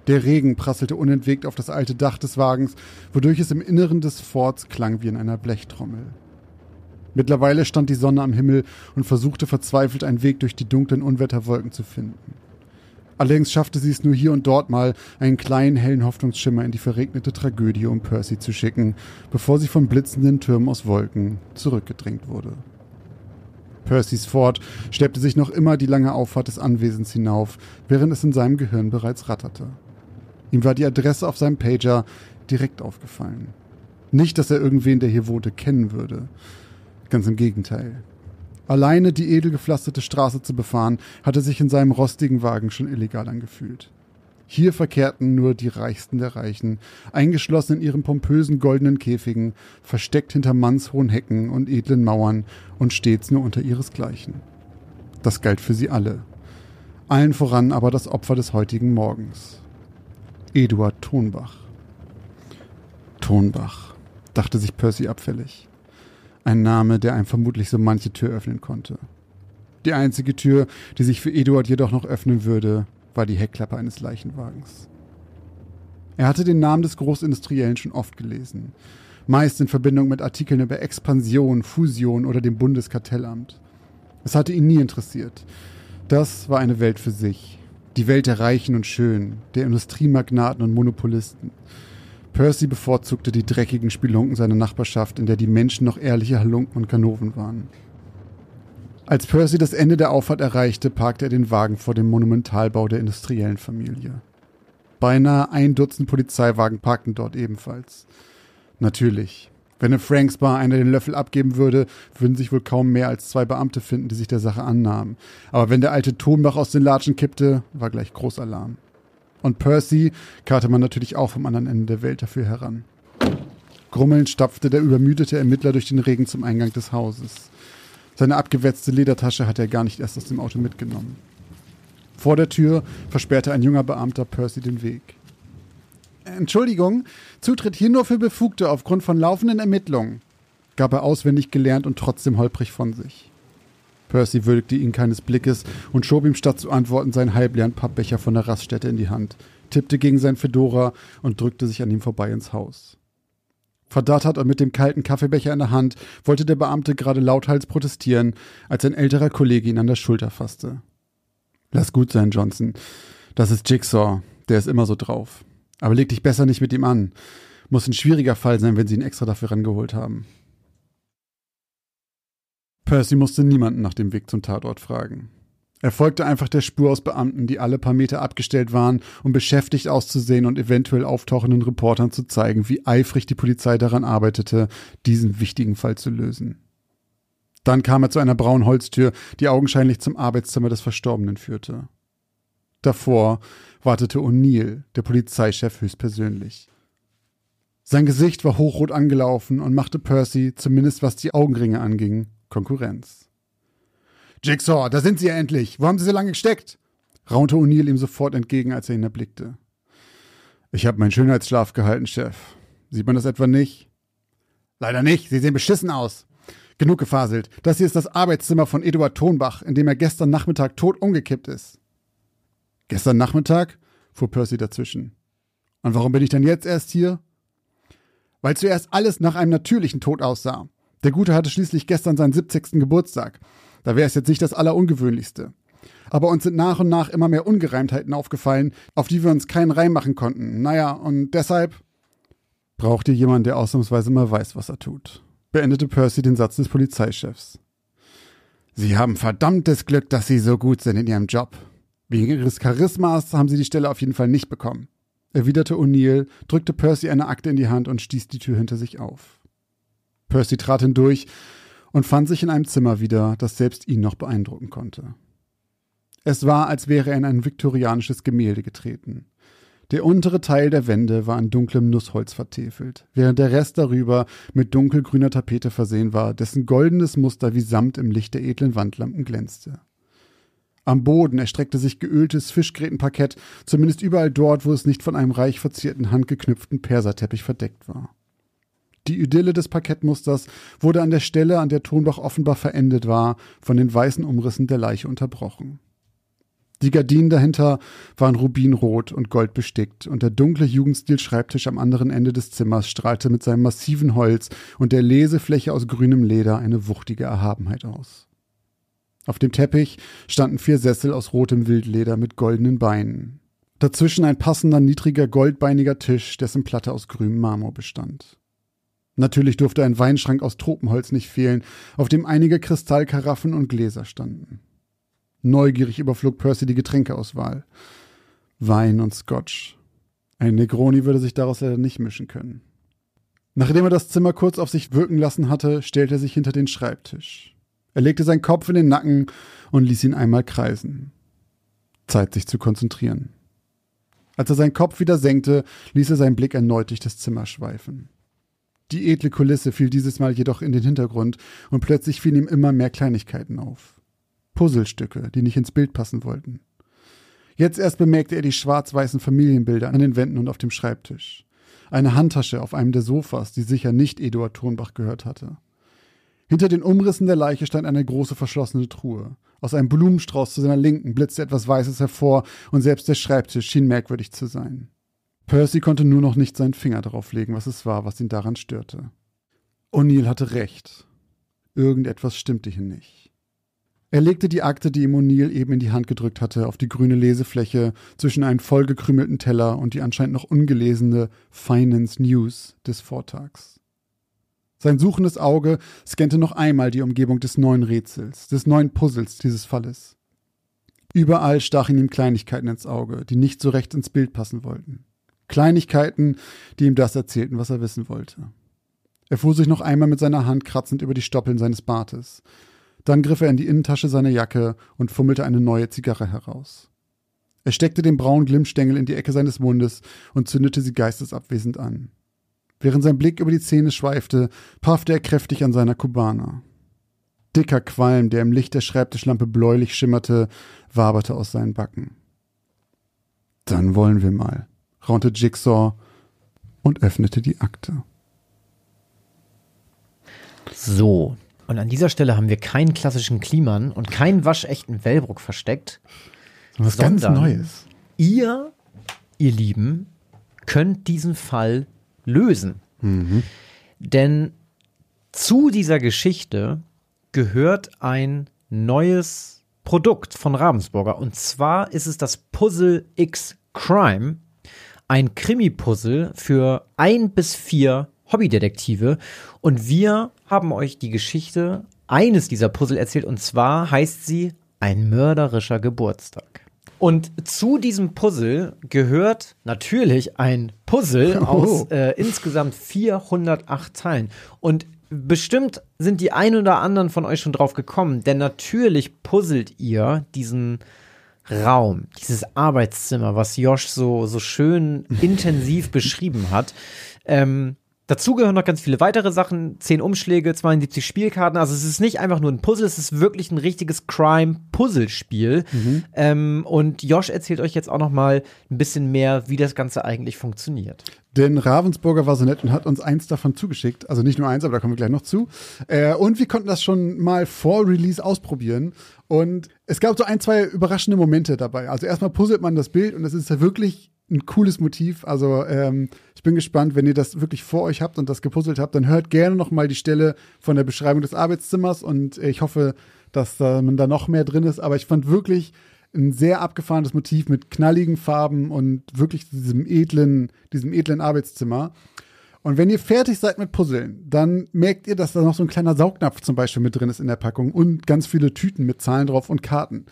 Der Regen prasselte unentwegt auf das alte Dach des Wagens, wodurch es im Inneren des Forts klang wie in einer Blechtrommel. Mittlerweile stand die Sonne am Himmel und versuchte verzweifelt einen Weg durch die dunklen Unwetterwolken zu finden. Allerdings schaffte sie es nur hier und dort mal, einen kleinen hellen Hoffnungsschimmer in die verregnete Tragödie um Percy zu schicken, bevor sie von blitzenden Türmen aus Wolken zurückgedrängt wurde. Percys Ford schleppte sich noch immer die lange Auffahrt des Anwesens hinauf, während es in seinem Gehirn bereits ratterte. Ihm war die Adresse auf seinem Pager direkt aufgefallen. Nicht, dass er irgendwen, der hier wohnte, kennen würde. Ganz im Gegenteil. Alleine die edel gepflasterte Straße zu befahren, hatte sich in seinem rostigen Wagen schon illegal angefühlt. Hier verkehrten nur die Reichsten der Reichen, eingeschlossen in ihren pompösen goldenen Käfigen, versteckt hinter mannshohen Hecken und edlen Mauern und stets nur unter ihresgleichen. Das galt für sie alle. Allen voran aber das Opfer des heutigen Morgens. Eduard Thonbach. Thonbach, dachte sich Percy abfällig. Ein Name, der einem vermutlich so manche Tür öffnen konnte. Die einzige Tür, die sich für Eduard jedoch noch öffnen würde, war die Heckklappe eines Leichenwagens. Er hatte den Namen des Großindustriellen schon oft gelesen, meist in Verbindung mit Artikeln über Expansion, Fusion oder dem Bundeskartellamt. Es hatte ihn nie interessiert. Das war eine Welt für sich. Die Welt der Reichen und Schönen, der Industriemagnaten und Monopolisten. Percy bevorzugte die dreckigen Spelunken seiner Nachbarschaft, in der die Menschen noch ehrliche Halunken und Ganoven waren. Als Percy das Ende der Auffahrt erreichte, parkte er den Wagen vor dem Monumentalbau der industriellen Familie. Beinahe ein Dutzend Polizeiwagen parkten dort ebenfalls. Natürlich. Wenn in Franks Bar einer den Löffel abgeben würde, würden sich wohl kaum mehr als zwei Beamte finden, die sich der Sache annahmen. Aber wenn der alte Tonbach aus den Latschen kippte, war gleich Großalarm. Und Percy karrte man natürlich auch vom anderen Ende der Welt dafür heran. Grummelnd stapfte der übermüdete Ermittler durch den Regen zum Eingang des Hauses. Seine abgewetzte Ledertasche hatte er gar nicht erst aus dem Auto mitgenommen. Vor der Tür versperrte ein junger Beamter Percy den Weg. Entschuldigung, Zutritt hier nur für Befugte aufgrund von laufenden Ermittlungen, gab er auswendig gelernt und trotzdem holprig von sich. Percy würdigte ihn keines Blickes und schob ihm statt zu antworten seinen halbleeren Pappbecher von der Raststätte in die Hand, tippte gegen sein Fedora und drückte sich an ihm vorbei ins Haus. Verdattert und mit dem kalten Kaffeebecher in der Hand wollte der Beamte gerade lauthals protestieren, als ein älterer Kollege ihn an der Schulter fasste. Lass gut sein, Johnson. Das ist Jigsaw. Der ist immer so drauf. Aber leg dich besser nicht mit ihm an. Muss ein schwieriger Fall sein, wenn sie ihn extra dafür rangeholt haben. Percy musste niemanden nach dem Weg zum Tatort fragen. Er folgte einfach der Spur aus Beamten, die alle paar Meter abgestellt waren, um beschäftigt auszusehen und eventuell auftauchenden Reportern zu zeigen, wie eifrig die Polizei daran arbeitete, diesen wichtigen Fall zu lösen. Dann kam er zu einer braunen Holztür, die augenscheinlich zum Arbeitszimmer des Verstorbenen führte. Davor wartete O'Neill, der Polizeichef, höchstpersönlich. Sein Gesicht war hochrot angelaufen und machte Percy, zumindest was die Augenringe anging, Konkurrenz. Jigsaw, da sind Sie ja endlich. Wo haben Sie so lange gesteckt? raunte O'Neill ihm sofort entgegen, als er ihn erblickte. Ich habe meinen Schönheitsschlaf gehalten, Chef. Sieht man das etwa nicht? Leider nicht. Sie sehen beschissen aus. Genug gefaselt. Das hier ist das Arbeitszimmer von Eduard Thonbach, in dem er gestern Nachmittag tot umgekippt ist. Gestern Nachmittag? fuhr Percy dazwischen. Und warum bin ich denn jetzt erst hier? Weil zuerst alles nach einem natürlichen Tod aussah. Der Gute hatte schließlich gestern seinen 70. Geburtstag. Da wäre es jetzt nicht das Allerungewöhnlichste. Aber uns sind nach und nach immer mehr Ungereimtheiten aufgefallen, auf die wir uns keinen Reim machen konnten. Naja, und deshalb braucht ihr jemanden, der ausnahmsweise mal weiß, was er tut. Beendete Percy den Satz des Polizeichefs. Sie haben verdammtes Glück, dass Sie so gut sind in Ihrem Job. Wegen Ihres Charismas haben Sie die Stelle auf jeden Fall nicht bekommen. Erwiderte O'Neill, drückte Percy eine Akte in die Hand und stieß die Tür hinter sich auf. Percy trat hindurch und fand sich in einem Zimmer wieder, das selbst ihn noch beeindrucken konnte. Es war, als wäre er in ein viktorianisches Gemälde getreten. Der untere Teil der Wände war in dunklem Nussholz vertefelt, während der Rest darüber mit dunkelgrüner Tapete versehen war, dessen goldenes Muster wie Samt im Licht der edlen Wandlampen glänzte. Am Boden erstreckte sich geöltes Fischgrätenparkett, zumindest überall dort, wo es nicht von einem reich verzierten handgeknüpften Perserteppich verdeckt war. Die Idylle des Parkettmusters wurde an der Stelle, an der Tonbach offenbar verendet war, von den weißen Umrissen der Leiche unterbrochen. Die Gardinen dahinter waren rubinrot und gold bestickt, und der dunkle Jugendstil-Schreibtisch am anderen Ende des Zimmers strahlte mit seinem massiven Holz und der Lesefläche aus grünem Leder eine wuchtige Erhabenheit aus. Auf dem Teppich standen vier Sessel aus rotem Wildleder mit goldenen Beinen. Dazwischen ein passender niedriger goldbeiniger Tisch, dessen Platte aus grünem Marmor bestand. Natürlich durfte ein Weinschrank aus Tropenholz nicht fehlen, auf dem einige Kristallkaraffen und Gläser standen. Neugierig überflog Percy die Getränkeauswahl. Wein und Scotch. Ein Negroni würde sich daraus leider nicht mischen können. Nachdem er das Zimmer kurz auf sich wirken lassen hatte, stellte er sich hinter den Schreibtisch. Er legte seinen Kopf in den Nacken und ließ ihn einmal kreisen. Zeit, sich zu konzentrieren. Als er seinen Kopf wieder senkte, ließ er seinen Blick erneut durch das Zimmer schweifen. Die edle Kulisse fiel dieses Mal jedoch in den Hintergrund und plötzlich fielen ihm immer mehr Kleinigkeiten auf. Puzzlestücke, die nicht ins Bild passen wollten. Jetzt erst bemerkte er die schwarz-weißen Familienbilder an den Wänden und auf dem Schreibtisch. Eine Handtasche auf einem der Sofas, die sicher nicht Eduard Thurnbach gehört hatte. Hinter den Umrissen der Leiche stand eine große verschlossene Truhe. Aus einem Blumenstrauß zu seiner Linken blitzte etwas Weißes hervor und selbst der Schreibtisch schien merkwürdig zu sein. Percy konnte nur noch nicht seinen Finger darauf legen, was es war, was ihn daran störte. O'Neill hatte recht. Irgendetwas stimmte hier nicht. Er legte die Akte, die ihm O'Neill eben in die Hand gedrückt hatte, auf die grüne Lesefläche zwischen einen vollgekrümelten Teller und die anscheinend noch ungelesene Finance News des Vortags. Sein suchendes Auge scannte noch einmal die Umgebung des neuen Rätsels, des neuen Puzzles dieses Falles. Überall stachen ihm Kleinigkeiten ins Auge, die nicht so recht ins Bild passen wollten. Kleinigkeiten, die ihm das erzählten, was er wissen wollte. Er fuhr sich noch einmal mit seiner Hand kratzend über die Stoppeln seines Bartes. Dann griff er in die Innentasche seiner Jacke und fummelte eine neue Zigarre heraus. Er steckte den braunen Glimmstängel in die Ecke seines Mundes und zündete sie geistesabwesend an. Während sein Blick über die Zähne schweifte, paffte er kräftig an seiner Kubana. Dicker Qualm, der im Licht der Schreibtischlampe bläulich schimmerte, waberte aus seinen Backen. Dann wollen wir mal, raunte Jigsaw und öffnete die Akte. So, und an dieser Stelle haben wir keinen klassischen Kliman und keinen waschechten Wellbrook versteckt. Was ganz Neues. Ihr, ihr Lieben, könnt diesen Fall lösen. Mhm. Denn zu dieser Geschichte gehört ein neues Produkt von Ravensburger. Und zwar ist es das Puzzle X Crime. Ein Krimi-Puzzle für ein bis vier Hobbydetektive. Und wir haben euch die Geschichte eines dieser Puzzle erzählt. Und zwar heißt sie Ein mörderischer Geburtstag. Und zu diesem Puzzle gehört natürlich ein Puzzle aus Oh. äh, insgesamt 408 Teilen. Und bestimmt sind die ein oder anderen von euch schon drauf gekommen, denn natürlich puzzelt ihr diesen Raum, dieses Arbeitszimmer, was Josh so, so schön intensiv beschrieben hat. Ähm, dazu gehören noch ganz viele weitere Sachen, 10 Umschläge, 72 Spielkarten. Also es ist nicht einfach nur ein Puzzle, es ist wirklich ein richtiges Crime-Puzzlespiel. Ähm, und Josh erzählt euch jetzt auch noch mal ein bisschen mehr, wie das Ganze eigentlich funktioniert. Denn Ravensburger war so nett und hat uns eins davon zugeschickt. Also nicht nur eins, aber da kommen wir gleich noch zu. Äh, und wir konnten das schon mal vor Release ausprobieren. Und es gab so ein, zwei überraschende Momente dabei. Also erstmal puzzelt man das Bild und es ist ja wirklich ein cooles Motiv. Also ähm, ich bin gespannt, wenn ihr das wirklich vor euch habt und das gepuzzelt habt, dann hört gerne noch mal die Stelle von der Beschreibung des Arbeitszimmers und ich hoffe, dass äh, man da noch mehr drin ist. Aber ich fand wirklich ein sehr abgefahrenes Motiv mit knalligen Farben und wirklich diesem edlen, diesem edlen Arbeitszimmer. Und wenn ihr fertig seid mit Puzzeln, dann merkt ihr, dass da noch so ein kleiner Saugnapf zum Beispiel mit drin ist in der Packung und ganz viele Tüten mit Zahlen drauf und Karten.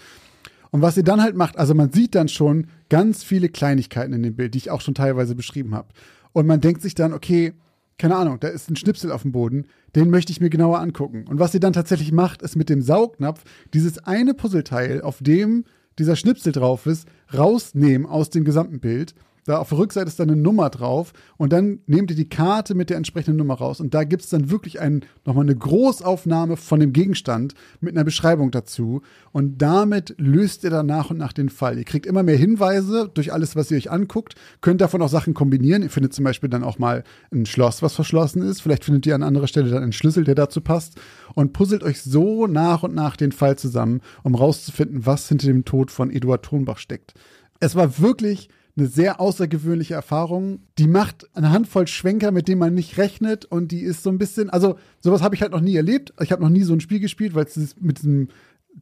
Und was ihr dann halt macht, also man sieht dann schon ganz viele Kleinigkeiten in dem Bild, die ich auch schon teilweise beschrieben habe. Und man denkt sich dann, okay, keine Ahnung, da ist ein Schnipsel auf dem Boden, den möchte ich mir genauer angucken. Und was ihr dann tatsächlich macht, ist mit dem Saugnapf dieses eine Puzzleteil, auf dem dieser Schnipsel drauf ist, rausnehmen aus dem gesamten Bild. Da auf der Rückseite ist dann eine Nummer drauf und dann nehmt ihr die Karte mit der entsprechenden Nummer raus und da gibt es dann wirklich ein, nochmal eine Großaufnahme von dem Gegenstand mit einer Beschreibung dazu und damit löst ihr dann nach und nach den Fall. Ihr kriegt immer mehr Hinweise durch alles, was ihr euch anguckt, könnt davon auch Sachen kombinieren. Ihr findet zum Beispiel dann auch mal ein Schloss, was verschlossen ist. Vielleicht findet ihr an anderer Stelle dann einen Schlüssel, der dazu passt und puzzelt euch so nach und nach den Fall zusammen, um rauszufinden, was hinter dem Tod von Eduard Thunbach steckt. Es war wirklich eine sehr außergewöhnliche Erfahrung. Die macht eine Handvoll Schwenker, mit denen man nicht rechnet und die ist so ein bisschen, also sowas habe ich halt noch nie erlebt. Ich habe noch nie so ein Spiel gespielt, weil es mit diesem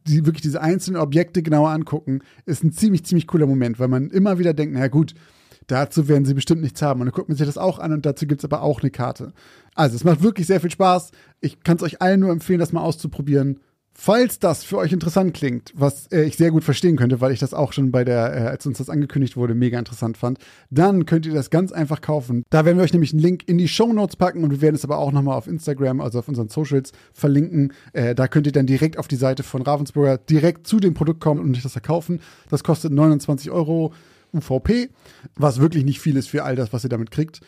die wirklich diese einzelnen Objekte genauer angucken, ist ein ziemlich, ziemlich cooler Moment, weil man immer wieder denkt, na gut, dazu werden sie bestimmt nichts haben. Und dann guckt man sich das auch an und dazu gibt es aber auch eine Karte. Also es macht wirklich sehr viel Spaß. Ich kann es euch allen nur empfehlen, das mal auszuprobieren. Falls das für euch interessant klingt, was äh, ich sehr gut verstehen könnte, weil ich das auch schon bei der, äh, als uns das angekündigt wurde, mega interessant fand, dann könnt ihr das ganz einfach kaufen. Da werden wir euch nämlich einen Link in die Show Notes packen und wir werden es aber auch nochmal auf Instagram, also auf unseren Socials verlinken. Äh, da könnt ihr dann direkt auf die Seite von Ravensburger direkt zu dem Produkt kommen und euch das verkaufen. Das kostet 29 Euro UVP, was wirklich nicht viel ist für all das, was ihr damit kriegt.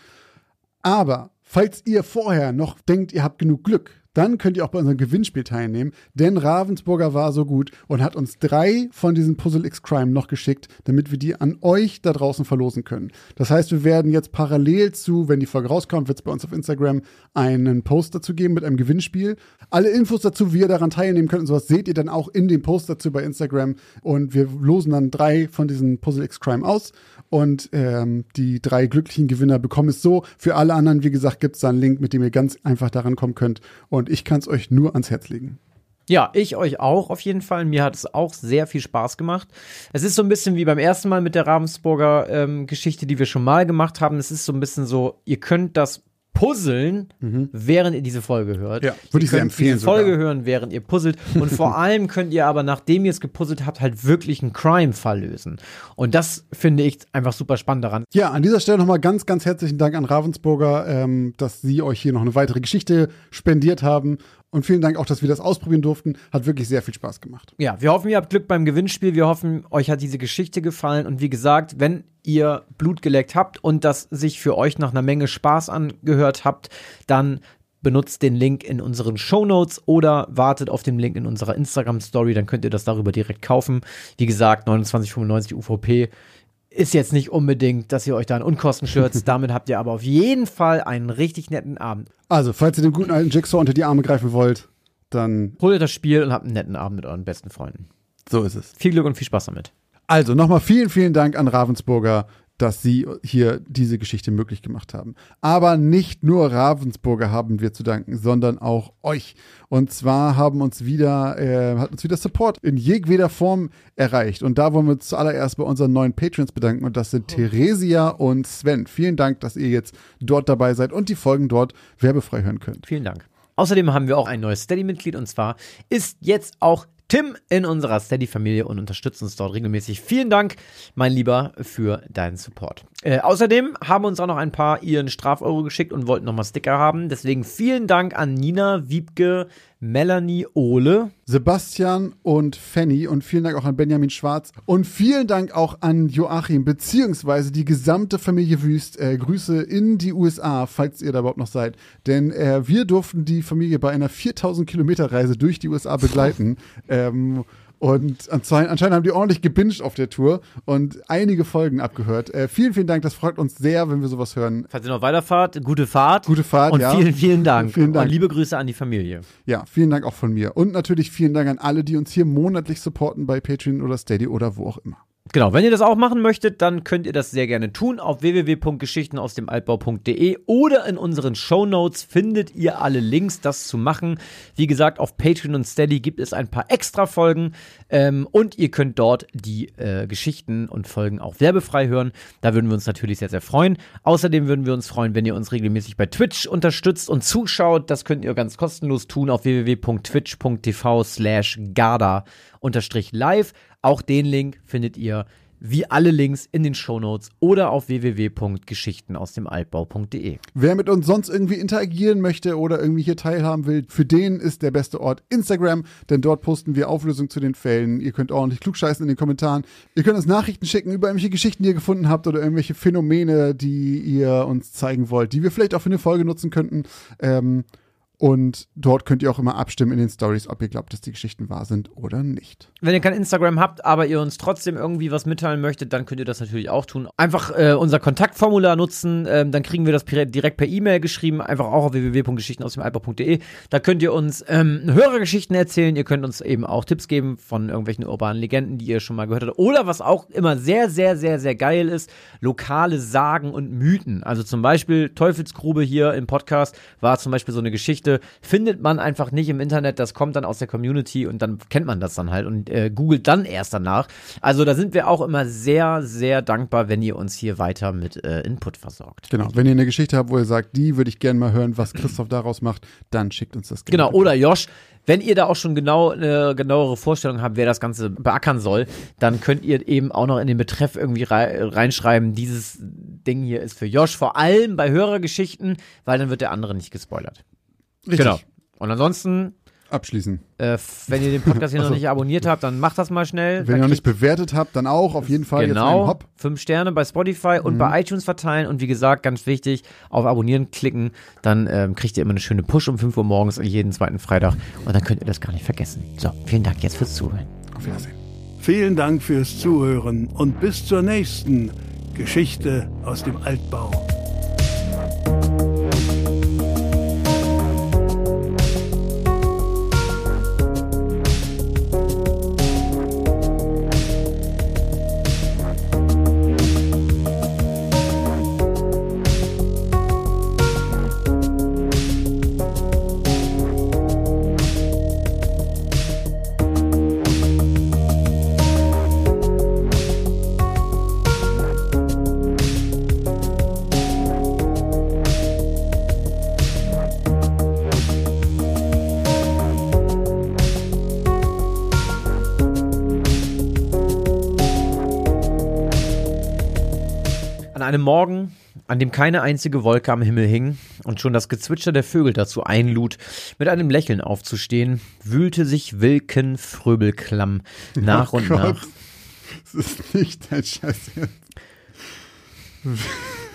Aber falls ihr vorher noch denkt, ihr habt genug Glück, dann könnt ihr auch bei unserem Gewinnspiel teilnehmen, denn Ravensburger war so gut und hat uns drei von diesen Puzzle X Crime noch geschickt, damit wir die an euch da draußen verlosen können. Das heißt, wir werden jetzt parallel zu, wenn die Folge rauskommt, wird es bei uns auf Instagram einen Post dazu geben mit einem Gewinnspiel. Alle Infos dazu, wie ihr daran teilnehmen könnt und sowas, seht ihr dann auch in dem Post dazu bei Instagram und wir losen dann drei von diesen Puzzle X Crime aus und ähm, die drei glücklichen Gewinner bekommen es so. Für alle anderen, wie gesagt, gibt es da einen Link, mit dem ihr ganz einfach daran kommen könnt und ich kann es euch nur ans Herz legen. Ja, ich euch auch auf jeden Fall. Mir hat es auch sehr viel Spaß gemacht. Es ist so ein bisschen wie beim ersten Mal mit der Ravensburger ähm, Geschichte, die wir schon mal gemacht haben. Es ist so ein bisschen so, ihr könnt das puzzeln, während ihr diese Folge hört. Ja, würde ich sehr empfehlen Diese Folge sogar. hören, während ihr puzzelt. Und vor allem könnt ihr aber, nachdem ihr es gepuzzelt habt, halt wirklich einen Crime-Fall lösen. Und das finde ich einfach super spannend daran. Ja, an dieser Stelle nochmal ganz, ganz herzlichen Dank an Ravensburger, ähm, dass sie euch hier noch eine weitere Geschichte spendiert haben. Und vielen Dank auch, dass wir das ausprobieren durften. Hat wirklich sehr viel Spaß gemacht. Ja, wir hoffen, ihr habt Glück beim Gewinnspiel. Wir hoffen, euch hat diese Geschichte gefallen. Und wie gesagt, wenn ihr Blut geleckt habt und das sich für euch nach einer Menge Spaß angehört habt, dann benutzt den Link in unseren Shownotes oder wartet auf den Link in unserer Instagram-Story, dann könnt ihr das darüber direkt kaufen. Wie gesagt, 29,95 UVP ist jetzt nicht unbedingt, dass ihr euch da an Unkosten schürzt. Damit habt ihr aber auf jeden Fall einen richtig netten Abend. Also, falls ihr den guten alten Jigsaw unter die Arme greifen wollt, dann Holt euch das Spiel und habt einen netten Abend mit euren besten Freunden. so ist es. Viel Glück und viel Spaß damit. Also nochmal vielen, vielen Dank an Ravensburger, dass sie hier diese Geschichte möglich gemacht haben. Aber nicht nur Ravensburger haben wir zu danken, sondern auch euch. Und zwar haben uns wieder, äh, hat uns wieder Support in jedweder Form erreicht. Und da wollen wir uns zuallererst bei unseren neuen Patrons bedanken. Und das sind Theresia und Sven. Vielen Dank, dass ihr jetzt dort dabei seid und die Folgen dort werbefrei hören könnt. Vielen Dank. Außerdem haben wir auch ein neues Steady-Mitglied und zwar ist jetzt auch Tim in unserer Steady-Familie und unterstützt uns dort regelmäßig. Vielen Dank, mein Lieber, für deinen Support. Äh, außerdem haben uns auch noch ein paar ihren Strafeuro geschickt und wollten nochmal Sticker haben. Deswegen vielen Dank an Nina, Wiebke, Melanie, Ole. Sebastian und Fanny und vielen Dank auch an Benjamin Schwarz und vielen Dank auch an Joachim beziehungsweise die gesamte Familie Wüst. Äh, Grüße in die USA, falls ihr da überhaupt noch seid. Denn äh, wir durften die Familie bei einer 4000 Kilometer Reise durch die USA begleiten. ähm, und anscheinend, haben die ordentlich gebinged auf der Tour und einige Folgen abgehört. Äh, vielen, vielen Dank, das freut uns sehr, wenn wir sowas hören. Falls ihr noch weiterfahrt, gute Fahrt. Gute Fahrt, und ja. vielen, vielen Dank. Vielen Dank. Und liebe Grüße an die Familie. Ja, vielen Dank auch von mir. Und natürlich vielen Dank an alle, die uns hier monatlich supporten bei Patreon oder Steady oder wo auch immer. Genau, wenn ihr das auch machen möchtet, dann könnt ihr das sehr gerne tun. Auf www.geschichtenausdemaltbau.de oder in unseren Shownotes findet ihr alle Links, das zu machen. Wie gesagt, auf Patreon und Steady gibt es ein paar extra Folgen ähm, und ihr könnt dort die äh, Geschichten und Folgen auch werbefrei hören. Da würden wir uns natürlich sehr, sehr freuen. Außerdem würden wir uns freuen, wenn ihr uns regelmäßig bei Twitch unterstützt und zuschaut. Das könnt ihr ganz kostenlos tun auf www.twitch.tv slash garda unterstrich live. Auch den Link findet ihr wie alle Links in den Shownotes oder auf www.geschichtenausdemaltbau.de. Wer mit uns sonst irgendwie interagieren möchte oder irgendwie hier teilhaben will, für den ist der beste Ort Instagram, denn dort posten wir Auflösungen zu den Fällen. Ihr könnt ordentlich klugscheißen in den Kommentaren. Ihr könnt uns Nachrichten schicken über irgendwelche Geschichten, die ihr gefunden habt oder irgendwelche Phänomene, die ihr uns zeigen wollt, die wir vielleicht auch für eine Folge nutzen könnten. Ähm, und dort könnt ihr auch immer abstimmen in den Stories, ob ihr glaubt, dass die Geschichten wahr sind oder nicht. Wenn ihr kein Instagram habt, aber ihr uns trotzdem irgendwie was mitteilen möchtet, dann könnt ihr das natürlich auch tun. Einfach äh, unser Kontaktformular nutzen, ähm, dann kriegen wir das direkt per E-Mail geschrieben, einfach auch auf www.geschichtenausdemaltbau.de. Da könnt ihr uns ähm, Hörergeschichten erzählen, ihr könnt uns eben auch Tipps geben von irgendwelchen urbanen Legenden, die ihr schon mal gehört habt. Oder was auch immer sehr, sehr, sehr, sehr geil ist, lokale Sagen und Mythen. Also zum Beispiel Teufelsgrube hier im Podcast war zum Beispiel so eine Geschichte, Geschichte findet man einfach nicht im Internet. Das kommt dann aus der Community und dann kennt man das dann halt und äh, googelt dann erst danach. Also da sind wir auch immer sehr, sehr dankbar, wenn ihr uns hier weiter mit äh, Input versorgt. Genau, wenn ihr eine Geschichte habt, wo ihr sagt, die würde ich gerne mal hören, was Christoph daraus macht, dann schickt uns das gerne. Genau, oder Josh, wenn ihr da auch schon genau eine genauere Vorstellung habt, wer das Ganze beackern soll, dann könnt ihr eben auch noch in den Betreff irgendwie rei reinschreiben, dieses Ding hier ist für Josh, vor allem bei Hörergeschichten, weil dann wird der andere nicht gespoilert. Richtig. Genau. Und ansonsten, Abschließen. äh, wenn ihr den Podcast hier noch nicht abonniert habt, dann macht das mal schnell. Wenn ihr noch nicht bewertet habt, dann auch auf jeden Fall jetzt Genau, Hopp. fünf Sterne bei Spotify und bei iTunes verteilen und wie gesagt, ganz wichtig, auf Abonnieren klicken, dann ähm, kriegt ihr immer eine schöne Push um 5 Uhr morgens jeden zweiten Freitag und dann könnt ihr das gar nicht vergessen. So, vielen Dank jetzt fürs Zuhören. Auf Wiedersehen. Vielen Dank fürs Zuhören und bis zur nächsten Geschichte aus dem Altbau. An dem keine einzige Wolke am Himmel hing und schon das Gezwitscher der Vögel dazu einlud, mit einem Lächeln aufzustehen, wühlte sich Wilken Fröbelklamm nach und Oh Gott. nach. Das ist nicht dein Scheiß.